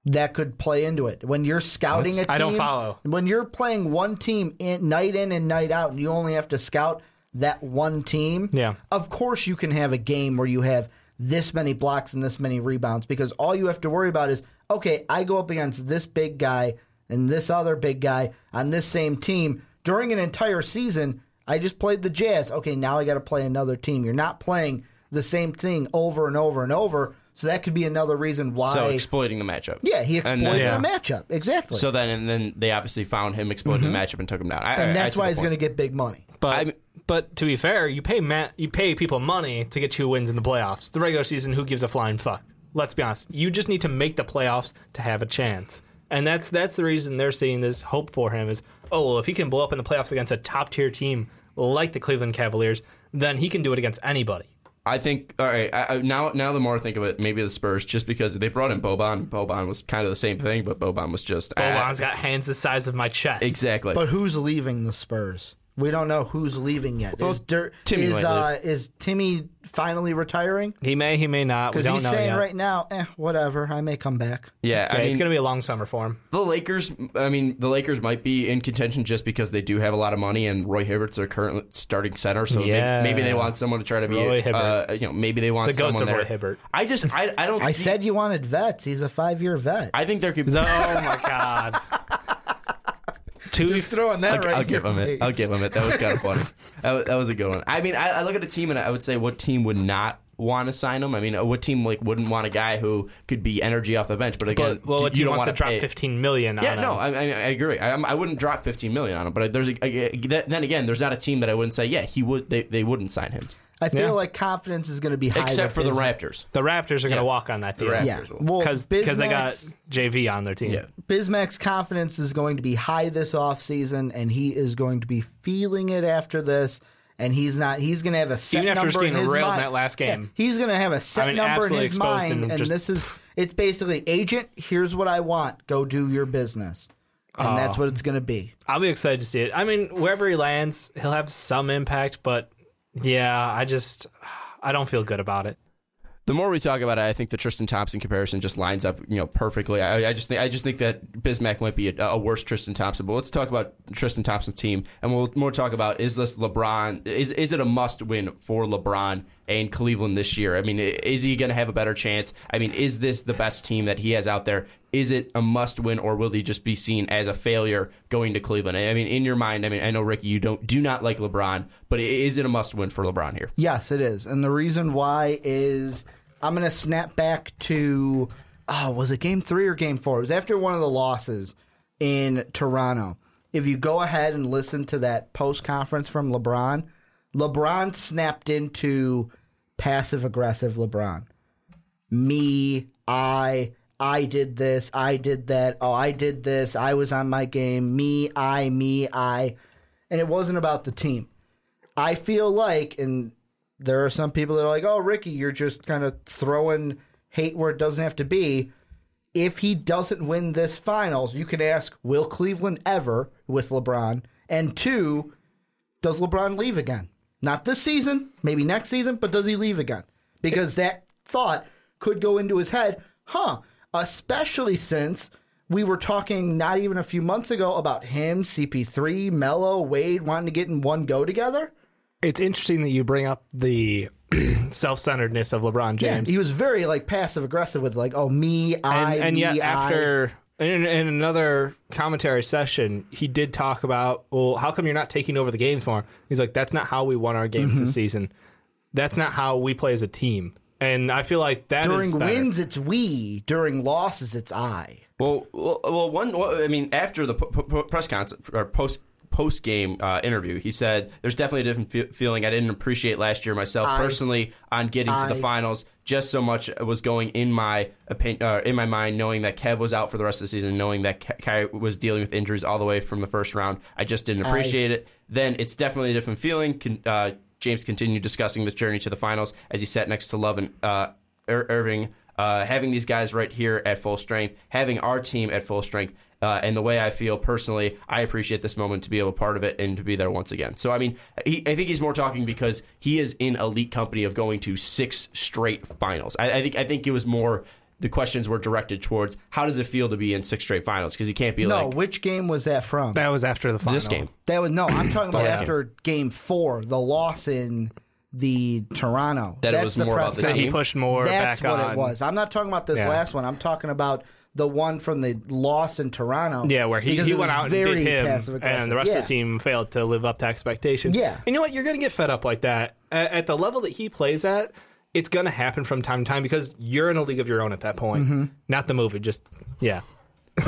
That could play into it. When you're scouting a team, I don't follow. When you're playing one team in, night in and night out, and you only have to scout that one team. Yeah. Of course, you can have a game where you have this many blocks and this many rebounds because all you have to worry about is okay, I go up against this big guy and this other big guy on this same team during an entire season. I just played the Jazz. Okay, now I got to play another team. You're not playing the same thing over and over and over. So that could be another reason why. So exploiting the matchup. yeah, he exploited then- the matchup exactly, So then and then they obviously found him exploiting the matchup and took him down. I, Mm-hmm. and I- I that's why he's going to get big money. But I'm- but to be fair, you pay ma- you pay people money to get you wins in the playoffs. The regular season, who gives a flying fuck? Let's be honest. You just need to make the playoffs to have a chance, and that's that's the reason they're seeing this hope for him is oh well if he can blow up in the playoffs against a top tier team like the Cleveland Cavaliers, then he can do it against anybody. I think all right. I, I, now, now the more I think of it, maybe the Spurs, just because they brought in Boban. Boban was kind of the same thing, but Boban was just ah, Boban's got hands the size of my chest. exactly. But who's leaving the Spurs? We don't know who's leaving yet. Well, is Dir- Timmy is uh, is Timmy finally retiring? He may, he may not. We Because don't he's know saying yet. right now, eh, whatever. I may come back. yeah, I Yeah, mean, it's going to be a long summer for him. the Lakers. I mean, the Lakers might be in contention just because they do have a lot of money, and Roy Hibbert's their current starting center. So maybe- Yeah. maybe, they want someone to try to be, Roy uh, Hibbert. you know, maybe they want The ghost someone of Roy there. Hibbert. I just, I, I don't. See I see, said you wanted vets. He's a five year vet. I think there could. be. Oh my god. [laughs] Two Just throwing that I'll, right I'll give your him it. I'll give him it. That was kind of funny. [laughs] That was, that was a good one. I mean, I, I look at a team and I would say what team would not want to sign him. I mean, uh, what team like wouldn't want a guy who could be energy off the bench? But again, But, well, what you team don't wants to want drop pay. 15 million on Yeah, him? no, I, I, I agree. I, I wouldn't drop 15 million on him, but there's a, a- then again, there's not a team that I wouldn't say, yeah, he would. They, they wouldn't sign him, I feel Yeah. like confidence is going to be high. except with for the his- Raptors. The Raptors are going to Yeah. walk on that deal. Raptors. Yeah, well, Because they got Bismack's- JV on their team. Yeah, Bismack's confidence is going to be high this offseason, and he is going to be feeling it after this. And he's not. He's going to have a set Even after number just getting in his railed in mind. that last Yeah, game. he's going to have a set I mean, number in absolutely his exposed mind, and and just- this is. It's basically, agent. Here's what I want. Go do your business, and that's what it's going to be. I'll be excited to see it. I mean, wherever he lands, he'll have some impact, but yeah, I just I don't feel good about it. the more we talk about it, I think the Tristan Thompson comparison just lines up, you know, perfectly. I, I just think I just think that Bismack might be a, a worse Tristan Thompson. But let's talk about Tristan Thompson's team, and we'll more talk about is this LeBron? Is is it a must win for LeBron and Cleveland this year? I mean, is he going to have a better chance? I mean, is this the best team that he has out there? Is it a must win, or will he just be seen as a failure going to Cleveland? I mean, in your mind, I mean, I know Ricky, you don't do not like LeBron, but is it a must win for LeBron here? Yes, it is. And the reason why is I'm going to snap back to, oh, was it game three or game four? It was after one of the losses in Toronto. If you go ahead and listen to that post conference from LeBron, LeBron snapped into passive aggressive LeBron. Me, I, I did this, I did that, oh, I did this, I was on my game, me, I, me, I. And it wasn't about the team. I feel like, and there are some people that are like, "Oh, Ricky, you're just kind of throwing hate where it doesn't have to be." If he doesn't win this finals, you can ask, "Will Cleveland ever with LeBron?" And two, does LeBron leave again? Not this season, maybe next season, but does he leave again? Because that thought could go into his head, huh? Especially since we were talking not even a few months ago about him, CP3, Melo, Wade wanting to get in one go together. It's interesting that you bring up the [clears throat] self-centeredness of LeBron Yeah, James. he was very like passive aggressive with like, oh me, I, and, and me, yet I. after in, in another commentary session, he did talk about, well, how come you're not taking over the games more? He's like, that's not how we won our games Mm-hmm. this season. That's not how we play as a team. And I feel like that during better. wins it's we, during losses it's I. Well, well, well one. Well, I mean, after the p- p- press conference or post post game uh, interview, he said, "There's definitely a different fe- feeling. I didn't appreciate last year myself I- personally on getting to the finals. Just so much was going in my opinion, uh, in my mind, knowing that Kev was out for the rest of the season, knowing that Kai was dealing with injuries all the way from the first round. I just didn't appreciate it. Then it's definitely a different feeling." Con- uh, James continued discussing this journey to the finals as he sat next to Love and uh, Ir- Irving uh, having these guys right here at full strength, having our team at full strength, uh, and the way I feel personally, I appreciate this moment to be to part of it and to be there once again. So I mean, he, I think he's more talking because he is in elite company of going to six straight finals. I, I think I think it was more. The questions were directed towards how does it feel to be in six straight finals because you can't be No, like which game was that from? that was after the final. this game. That was no. I'm talking [clears throat] about after game four, the loss in the Toronto. That it That's was the more press about the That conference. he pushed more That's back what on. it was. I'm not talking about this Yeah. last one. I'm talking about the one from the loss in Toronto. Yeah, where he, he went was out and did him, and the rest Yeah. of the team failed to live up to expectations. Yeah. and you know what? You're going to get fed up like that at, at the level that he plays at. It's going to happen from time to time because you're in a league of your own at that point. Mm-hmm. Not the movie, just yeah.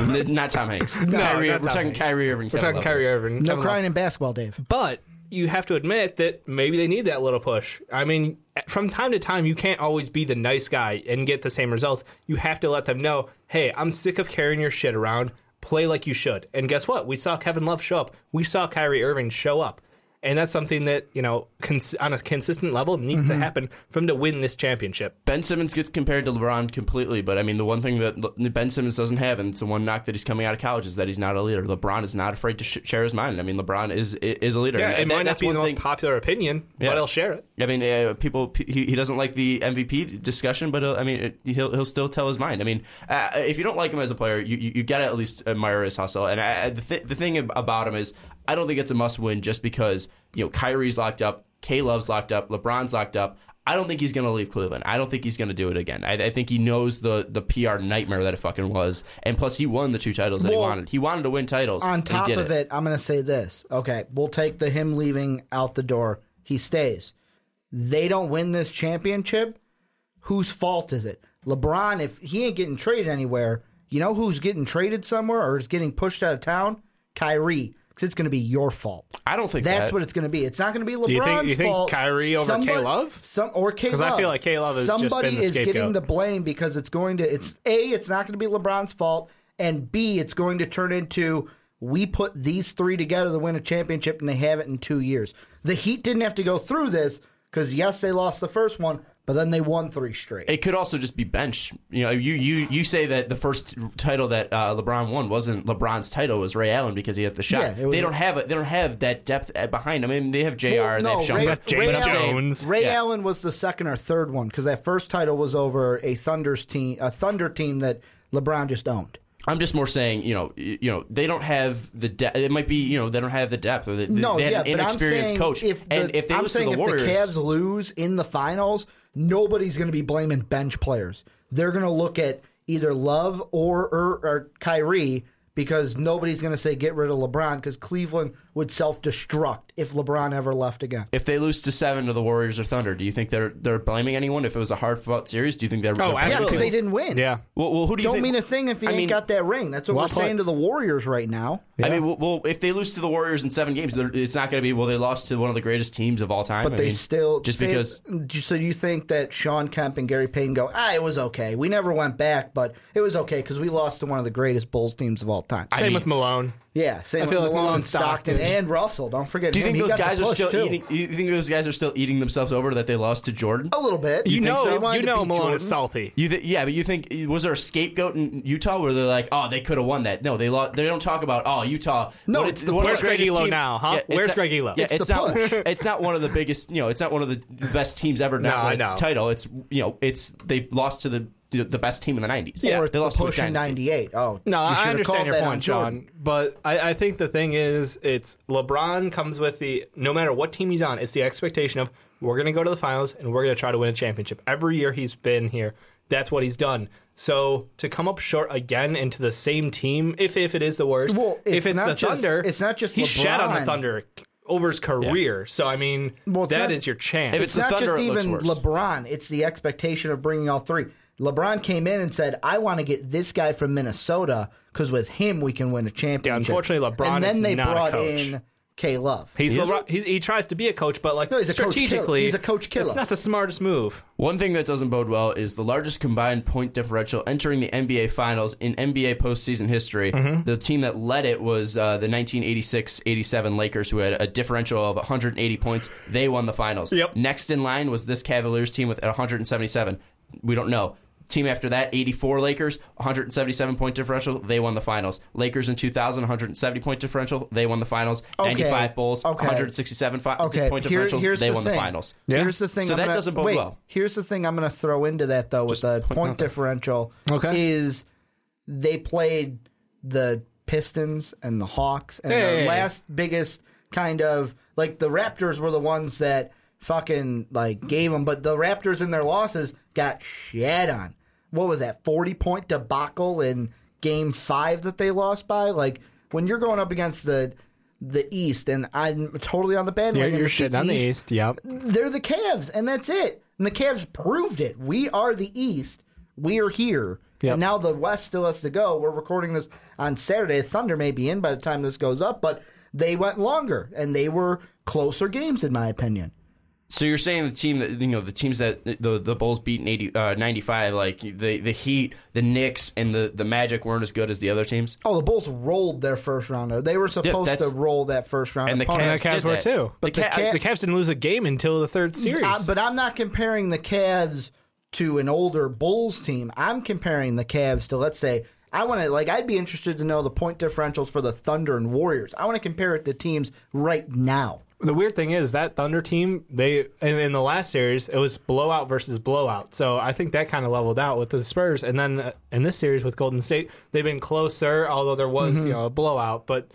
not Tom Hanks. [laughs] Kyrie, not we're Tom talking Hanks. Kyrie Irving. We're talking Love. Kyrie Irving. No Kevin Love. crying in basketball, Dave. But you have to admit that maybe they need that little push. I mean, from time to time, you can't always be the nice guy and get the same results. You have to let them know, hey, I'm sick of carrying your shit around. Play like you should. And guess what? We saw Kevin Love show up. We saw Kyrie Irving show up. And that's something that, you know, cons- on a consistent level needs to happen for him to win this championship. Ben Simmons gets compared to LeBron completely, but I mean, the one thing that Ben Simmons doesn't have, and it's the one knock that he's coming out of college, is that he's not a leader. LeBron is not afraid to sh- share his mind. I mean, LeBron is is a leader. Yeah, And it might not that's be the most thing- popular opinion, Yeah. but he'll share it. I mean, uh, people. He, he doesn't like the MVP discussion, but he'll, I mean, it, he'll he'll still tell his mind. I mean, uh, if you don't like him as a player, you you, you got to at least admire his hustle. And I, I- the th- the thing about him is, I don't think it's a must win just because you know Kyrie's locked up, K Love's locked up, LeBron's locked up. I don't think he's going to leave Cleveland. I don't think he's going to do it again. I, I think he knows the the PR nightmare that it fucking was, and plus he won the two titles that he wanted. He wanted to win titles. On top of it, I'm going to say this. Okay, we'll take the him leaving out the door. He stays. They don't win this championship. Whose fault is it? LeBron, if he ain't getting traded anywhere, you know who's getting traded somewhere or is getting pushed out of town? Kyrie. Because it's going to be your fault. I don't think That's that. what it's going to be. It's not going to be LeBron's you think- you think fault. Kyrie over K. Love? Some or K. 'Cause I feel like K. Love just Somebody been the is getting the blame because it's going to. It's a. It's not going to be LeBron's fault, and B. It's going to turn into we put these three together to win a championship, and they haven't in two years. The Heat didn't have to go through this because yes, they lost the first one, but then they won three straight. It could also just be bench. You know, you you you say that the first title that uh, LeBron won wasn't LeBron's title, it was Ray Allen because he had the shot. Yeah, they don't have it. They don't have that depth at- behind. I mean, they have Jr. Well, they've Sean, Ray, James Ray but I'm Jones. Ray Yeah. Allen was the second or third one because that first title was over a Thunder's team, a Thunder team that LeBron just owned. I'm just more saying, you know, you know, they don't have the depth. It might be, you know, they don't have the depth. Or the, No, they have yeah, an but I'm inexperienced saying coach. if the, and if they I'm lose to saying the if Warriors, the Cavs lose in the finals, nobody's going to be blaming bench players. They're going to look at either Love or or, or Kyrie because nobody's going to say get rid of LeBron because Cleveland would self destruct if LeBron ever left again. if they lose to seven to the Warriors or Thunder, do you think they're they're blaming anyone? If it was a hard fought series, do you think they're? Oh, they're Oh, blaming Yeah, because they didn't win. Yeah. Well, well, who do you Don't think? mean a thing if he I ain't mean, got that ring. That's what Well we're saying to the Warriors right now. I mean, well, well, if they lose to the Warriors in seven games, it's not going to be well. They lost to one of the greatest teams of all time. But I they mean, still just say- because So do you think that Sean Kemp and Gary Payton go, ah, it was okay. We never went back, but it was okay because we lost to one of the greatest Bulls teams of all time. Same mean- with Malone. Yeah, same I feel with like Malone, Malone, Stockton, Stockton. and Russell. Don't forget. Do you him. think He those guys are still too. eating? You think those guys are still eating themselves over that they lost to Jordan? a little bit? You, know, They wanted you know beat Malone Jordan. is salty. You th- yeah, but you think was there a scapegoat in Utah where they're like, oh, they could have won that? No, they lost. They don't talk about oh, Utah. No, what- it's the one of push. the Where's Greg greatest Elo team- now, huh? it's Where's not- Greg Elo? Yeah, It's it's, the not. [laughs] It's not one of the biggest. You know, it's not one of the best teams ever. No, I its know. title. It's you know, it's they lost to the the, the best team in the nineties. Or it's they the lost to a push in '98. Oh, No, you I understand your point, Jordan. Sean. But I, I think the thing is, it's LeBron comes with the no matter what team he's on, it's the expectation of we're going to go to the finals and we're going to try to win a championship. Every year he's been here, that's what he's done. So to come up short again into the same team, if if it is the worst, Well, if it's it's not the just- Thunder, it's not just he shat on the Thunder over his career. So I mean, Well, that it's is your chance. If It's the not Thunder, just it looks even worse. LeBron. It's the expectation of bringing all three. LeBron came in and said, "I want to get this guy from Minnesota because with him we can win a championship." unfortunately, LeBron and then is they not a brought coach. in K. Love. He's He LeBron, he's, he tries to be a coach, but like No, he's a coach strategically, He's a coach killer. It's not the smartest move. One thing that doesn't bode well is the largest combined point differential entering the NBA Finals in NBA postseason history. Mm-hmm. The team that led it was uh, the 1986-87 Lakers, who had a differential of 180 points. They won the finals. Yep. Next in line was this Cavaliers team with 177. We don't know. Team after that, 84 Lakers, 177 point differential. They won the finals. Lakers in 2000, 170 point differential. They won the finals. Okay. 95 Bulls, Okay. 167 fi- Okay, point here- differential. here's they the won thing. the finals. Yeah. Here's the thing. So I'm that gonna- doesn't bode wait, well. Here's the thing I'm going to throw into that though with the point differential. Okay. is they played the Pistons and the Hawks, and Hey. the last biggest kind of like the Raptors were the ones that fucking like gave them, but the Raptors in their losses got shed on. What was that forty point debacle in Game Five that they lost by? Like when you're going up against the the East, and I'm totally on the You're, bandwagon. you're with shitting on the East. Yep. they're the Cavs, and that's it. And the Cavs proved it. We are the East. We are here. Yep. And now the West still has to go. We're recording this on Saturday. Thunder may be in by the time this goes up, but they went longer and they were closer games, in my opinion. So you're saying the team that you know the teams that the the Bulls beat in 80, uh, 95, like the the Heat, the Knicks, and the the Magic weren't as good as the other teams. Oh, the Bulls rolled their first rounder. They were supposed that's- to roll that first round. And the opponent. And the Cavs Cavs did were that. too. But the the Ca- Ca- The Cavs didn't lose a game until the third series. Uh, but I'm not comparing the Cavs to an older Bulls team. I'm comparing the Cavs to let's say I want to like I'd be interested to know the point differentials for the Thunder and Warriors. I want to compare it to teams right now. The weird thing is that Thunder team, they in, in the last series it was blowout versus blowout. So I think that kind of leveled out with the Spurs. And then uh, in this series with Golden State, they've been closer, although there was Mm-hmm. you know a blowout. But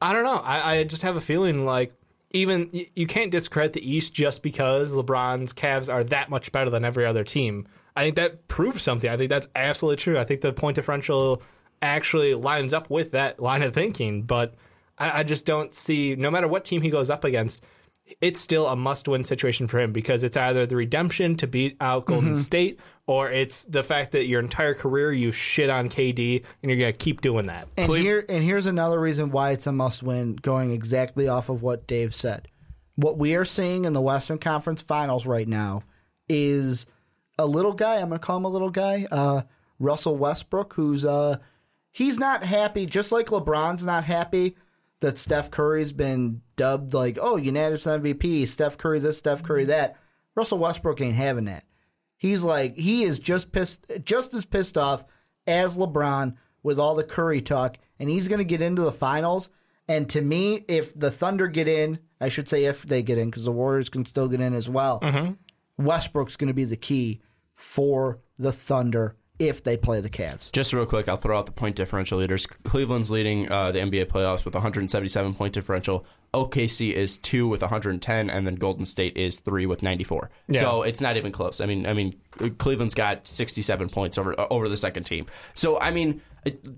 I don't know. I, I just have a feeling like even you, you can't discredit the East just because LeBron's Cavs are that much better than every other team. I think that proves something. I think that's absolutely true. I think the point differential actually lines up with that line of thinking. But I, I just don't see, no matter what team he goes up against, it's still a must-win situation for him because it's either the redemption to beat out Golden State, or it's the fact that your entire career you shit on KD and you're gonna keep doing that. And here and here's another reason why it's a must win going exactly off of what Dave said. What we are seeing in the Western Conference Finals right now is a little guy, I'm going to call him a little guy, uh, Russell Westbrook who's uh he's not happy just like LeBron's not happy that Steph Curry's been dubbed like, "Oh, unanimous MVP, Steph Curry this, Steph Curry mm-hmm. that." Russell Westbrook ain't having that. He's like he is just pissed, just as pissed off as LeBron with all the Curry talk, and he's going to get into the finals. And to me, if the Thunder get in, I should say if they get in, because the Warriors can still get in as well. Mm-hmm. Westbrook's going to be the key for the Thunder if they play the Cavs. Just real quick, I'll throw out the point differential leaders. Cleveland's leading uh, the NBA playoffs with 177 point differential. OKC is two with 110, and then Golden State is three with 94. So it's not even close. I mean, I mean, Cleveland's got 67 points over uh, over the second team. So I mean,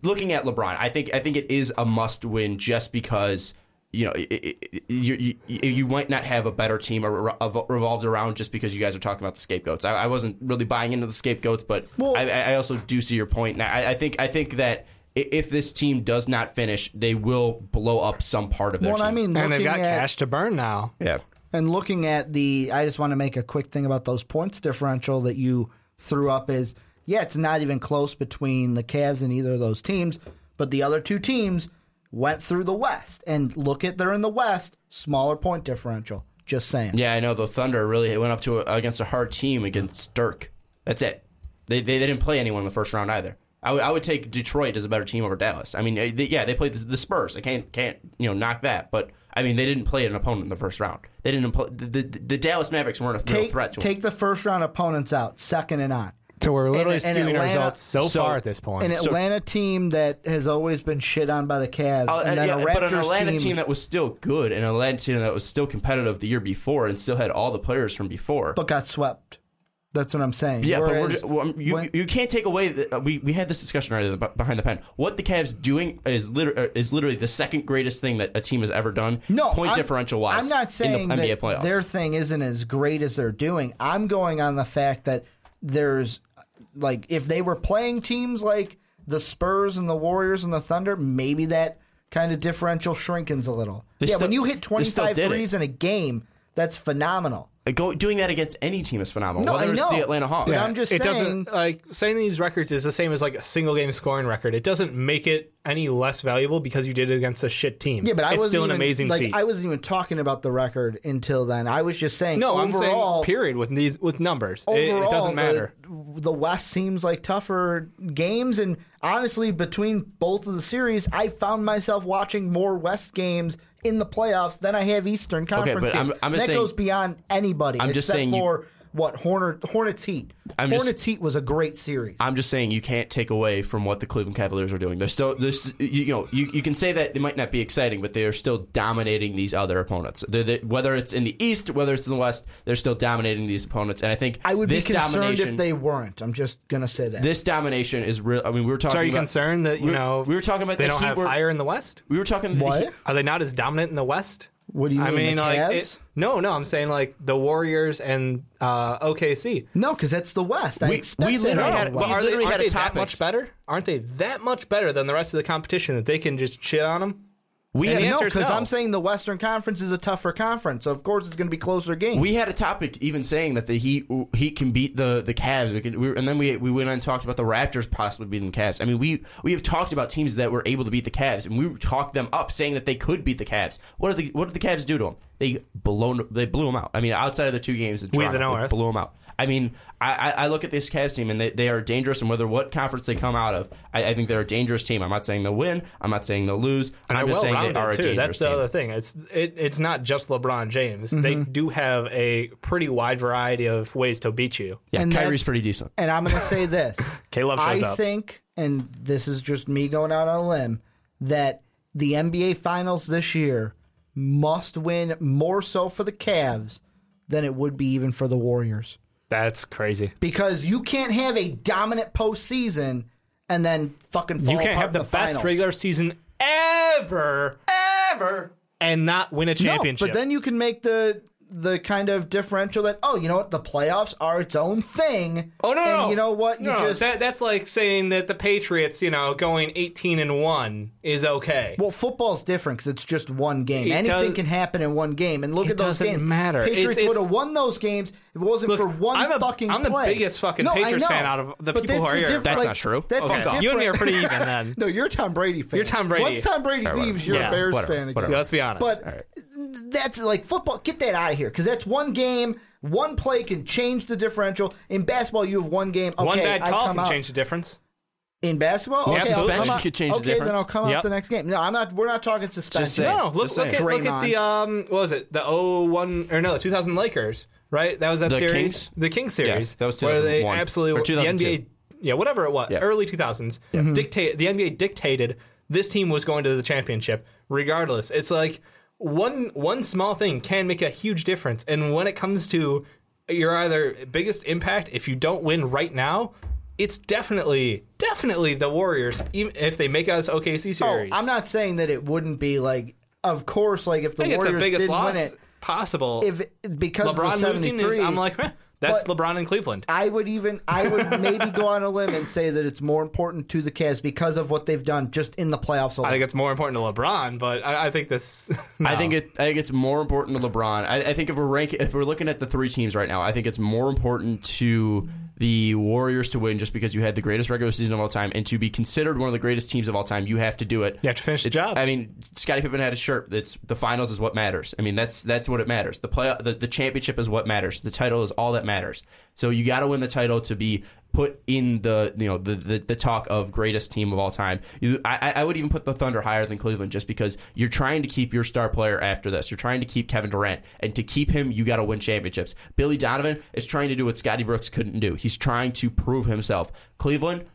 looking at LeBron, I think I think it is a must win just because. You know, it, it, it- you, you you might not have a better team or re- revolved around just because you guys are talking about the scapegoats. I, I wasn't really buying into the scapegoats, but Well- I, I also do see your point. And I, I think I think that if this team does not finish, they will blow up some part of their Well, team. I mean, And they've got at, cash to burn now. yeah. And looking at the, I just want to make a quick thing about those points differential that you threw up is, yeah, it's not even close between the Cavs and either of those teams, but the other two teams went through the West. And look at, they're in the West, smaller point differential. Just saying. Yeah, I know the Thunder really went up to a, against a hard team against Dirk. That's it. They, they they didn't play anyone in the first round either. I would- I would take Detroit as a better team over Dallas. I mean, they, yeah, they played the, the Spurs. I can't can't you know knock that, but I mean they didn't play an opponent in the first round. They didn't play, the, the the Dallas Mavericks weren't a real Take, threat to them. take the first round opponents out, second and on. So we're literally And- and skewing our Atlanta- results so, so- far at this point. An Atlanta team that has always been shit on by the Cavs. Oh, and then yeah, a but an Raptors Atlanta team, team that was still good, and an Atlanta team that was still competitive the year before, and still had all the players from before. but got swept. That's what I'm saying. Yeah, but we're Whereas just, well, um, you, when- you can't take away. The, uh, we we had this discussion earlier b- behind the pen. What the Cavs doing is liter- uh, is literally the second greatest thing that a team has ever done. No, point I'm- differential wise. I'm not saying in the NBA that playoffs. their thing isn't as great as they're doing. I'm going on the fact that there's like if they were playing teams like the Spurs and the Warriors and the Thunder, maybe that kind of differential shrinkens a little. They yeah, still- when you hit they 25 did it. threes in a game, that's phenomenal. Go, doing that against any team is phenomenal. No, whether I it's know. the Atlanta Hawks. But I'm just it saying- doesn't like saying these records is the same as like a single game scoring record. It doesn't make it any less valuable because you did it against a shit team. Yeah, but I it's wasn't still an even, amazing like feat. I wasn't even talking about the record until then. I was just saying no, I'm saying overall period with these with numbers. It- overall, it, doesn't matter. The, the West seems like tougher games, and honestly, between both of the series, I found myself watching more West games in the playoffs than I have Eastern Conference but I'm- I'm that saying- goes beyond anybody. I'm just except saying you- for what Horner, Hornets Heat. I'm just- Hornets Heat was a great series. I'm just saying you can't take away from what the Cleveland Cavaliers are doing. They're still this. You, you know, you, you can say that they might not be exciting, but they are still dominating these other opponents. They're, they whether it's in the East, whether it's in the West, they're still dominating these opponents. And I think I would this be concerned domination, if they weren't. I'm just gonna say that. this domination is real. I mean, we were talking. So are you about, concerned that you we- know we were talking about they the don't Heat have were- fire in the West? We were talking. What? Heat- Are they not as dominant in the West? What do you mean? I mean, mean, the like Cavs? it- no, no. I'm saying like the Warriors and uh, OKC. no, because that's the West. I We- expect we literally out had- of we West. are they, literally aren't had a they that much better? Aren't they that much better than the rest of the competition that they can just shit on them? We And had, no, answer because no. I'm saying the Western Conference is a tougher conference. So of course, it's going to be closer games. we had a topic even saying that the Heat Heat can beat the the Cavs. We can, we, and then we we went on and talked about the Raptors possibly beating the Cavs. I mean, we we have talked about teams that were able to beat the Cavs, and we talked them up, saying that they could beat the Cavs. What did the what did the Cavs do to them? They blown they blew them out. I mean, outside of the two games, We the North. blew them out. I mean, I, I I look at this Cavs team and they, they are dangerous, and whether what conference they come out of, I, I think they're a dangerous team. I'm not saying they'll win. I'm not saying they'll lose. And I'm they're just saying they well-rounded, a too. dangerous That's the team. other thing. It's it, it's not just LeBron James. They mm-hmm. do have a pretty wide variety of ways to beat you. Yeah, And Kyrie's pretty decent. And I'm going to say this. [laughs] Caleb shows I up. think, and this is just me going out on a limb, that the NBA Finals this year must win more so for the Cavs than it would be even for the Warriors. That's crazy. Because you can't have a dominant postseason and then fucking fall You can't have the, the best finals. regular season ever Ever. and not win a championship. No, but then you can make the the kind of differential that oh, you know what, the playoffs are its own thing. Oh no! and no. you know what? You no, just that, that's like saying that the Patriots, you know, going eighteen and one is okay. Well, football's different because it's just one game. It Anything does- can happen in one game. And look It at those doesn't games. matter. Patriots would have won those games if it wasn't Look, for one I'm a- fucking I'm the play. biggest fucking No, I Patriots fan out of the But people who that's are here. diff- That's like, not true. That's okay, a different. you and me are pretty even then. [laughs] no, you're Tom Brady fan. You're Tom Brady. Once Tom Brady whatever. leaves, you're Yeah, a Bears whatever, fan again. whatever. Let's be honest. But that's like football. Get that out of here because that's one game. One play can change the differential. In basketball, you have one game. Okay, one bad I call come can out. change the difference. In basketball, Yeah, okay, I'll suspension come out- could change the okay, then. I'll come Yep. out the next game. No, I'm not. We're not talking suspension. saying. No, look, Just look at, look at the um, what was it? The 01 or no, the 2000 Lakers, right? That was that The series, Kings? the King series. that was where they 2001. absolutely Or the 2002. NBA, yeah, whatever it was, Yeah. early 2000s. Dictate the NBA dictated this team was going to the championship regardless. It's like one one small thing can make a huge difference, and when it comes to your either biggest impact, if you don't win right now. It's definitely, definitely the Warriors. Even if they make us OKC Oh, series, I'm not saying that it wouldn't be like. Of course, like if the think it's the Warriors biggest didn't loss win it, possible. if because LeBron of the losing 73, is, I'm like, [laughs] eh, that's But- LeBron in Cleveland. I would even I would maybe go on a limb and say that it's more important to the Cavs because of what they've done just in the playoffs alone. I think it's more important to LeBron, but I, I think this. I think it. I think it's more important to LeBron. I, I think if we're ranking, if we're looking at the three teams right now, I think it's more important to the Warriors to win just because you had the greatest regular season of all time, and to be considered one of the greatest teams of all time, you have to do it. You have to finish the job. I mean, Scottie Pippen had a shirt. That's the finals is what matters. I mean, that's that's what it matters. The play, the, the championship is what matters. The title is all that matters. So you got to win the title to be put in the you know the, the, the talk of greatest team of all time. You, I, I would even put the Thunder higher than Cleveland just because you're trying to keep your star player after this. You're trying to keep Kevin Durant, and to keep him, you got to win championships. Billy Donovan is trying to do what Scotty Brooks couldn't do. He's trying to prove himself. Cleveland.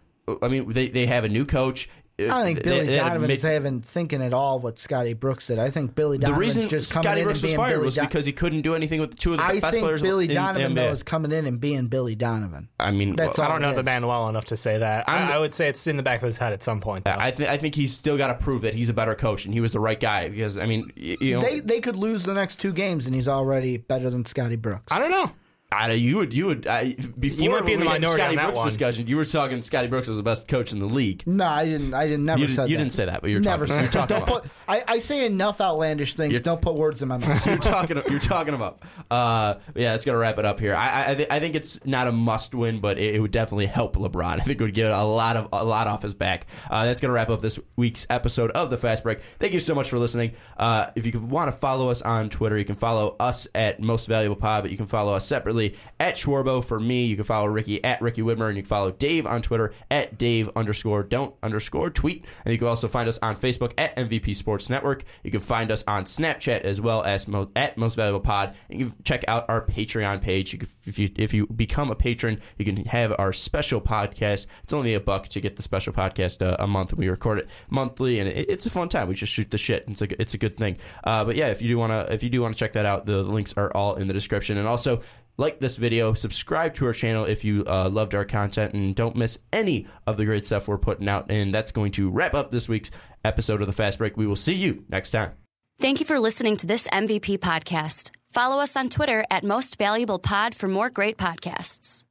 I mean, they, they have a new coach. I don't think Billy they had a Donovan's mid- having thinking at all what Scotty Brooks did. I think Billy the reason just coming Scotty in Brooks and was being fired Billy was Don- because he couldn't do anything with the two of the I best think players Billy in, Donovan in though is coming in and being Billy Donovan. I mean, That's well, all I don't know it the man well enough to say that. I'm- I, I would say it's in the back of his head at some point. Though. I think I think he's still got to prove that he's a better coach and he was the right guy because I mean, you know, They they could lose the next two games and he's already better than Scotty Brooks. I don't know. I, you would you would I, before You might be in the had minority Scotty on that Brooks one. discussion. You were talking Scotty Brooks was the best coach in the league. No, I didn't. I didn't. Never You, said did, you that. didn't say that, but you're Never talking, said. you're talking Don't about. put. I, I say enough outlandish things. You're- don't put words in my mouth. [laughs] you're talking. You're talking about. Uh, yeah, it's gonna wrap it up here. I I, I, th- I think it's not a must win, but it, it would definitely help LeBron. I think it would get a lot of a lot off his back. Uh, that's gonna wrap up this week's episode of the Fast Break. Thank you so much for listening. Uh, if you want to follow us on Twitter, you can follow us at Most Valuable Pod, but you can follow us separately at Schwarbo for me. You can follow Ricky at Ricky Widmer, and you can follow Dave on Twitter at Dave underscore don't underscore tweet. And you can also find us on Facebook at MVP Sports Network. You can find us on Snapchat as well as mo- at Most Valuable Pod. And you can check out our Patreon page. You can, if you if you become a patron, you can have our special podcast. It's only a buck to get the special podcast uh, a month. We record it monthly, and it, it's a fun time. We just shoot the shit. It's a it's a good thing. Uh, but yeah, if you do want to if you do want to check that out, the links are all in the description. And also like this video, subscribe to our channel if you uh, loved our content, and don't miss any of the great stuff we're putting out. And that's going to wrap up this week's episode of the Fast Break. We will see you next time. Thank you for listening to this MVP podcast. Follow us on Twitter at Most Valuable Pod for more great podcasts.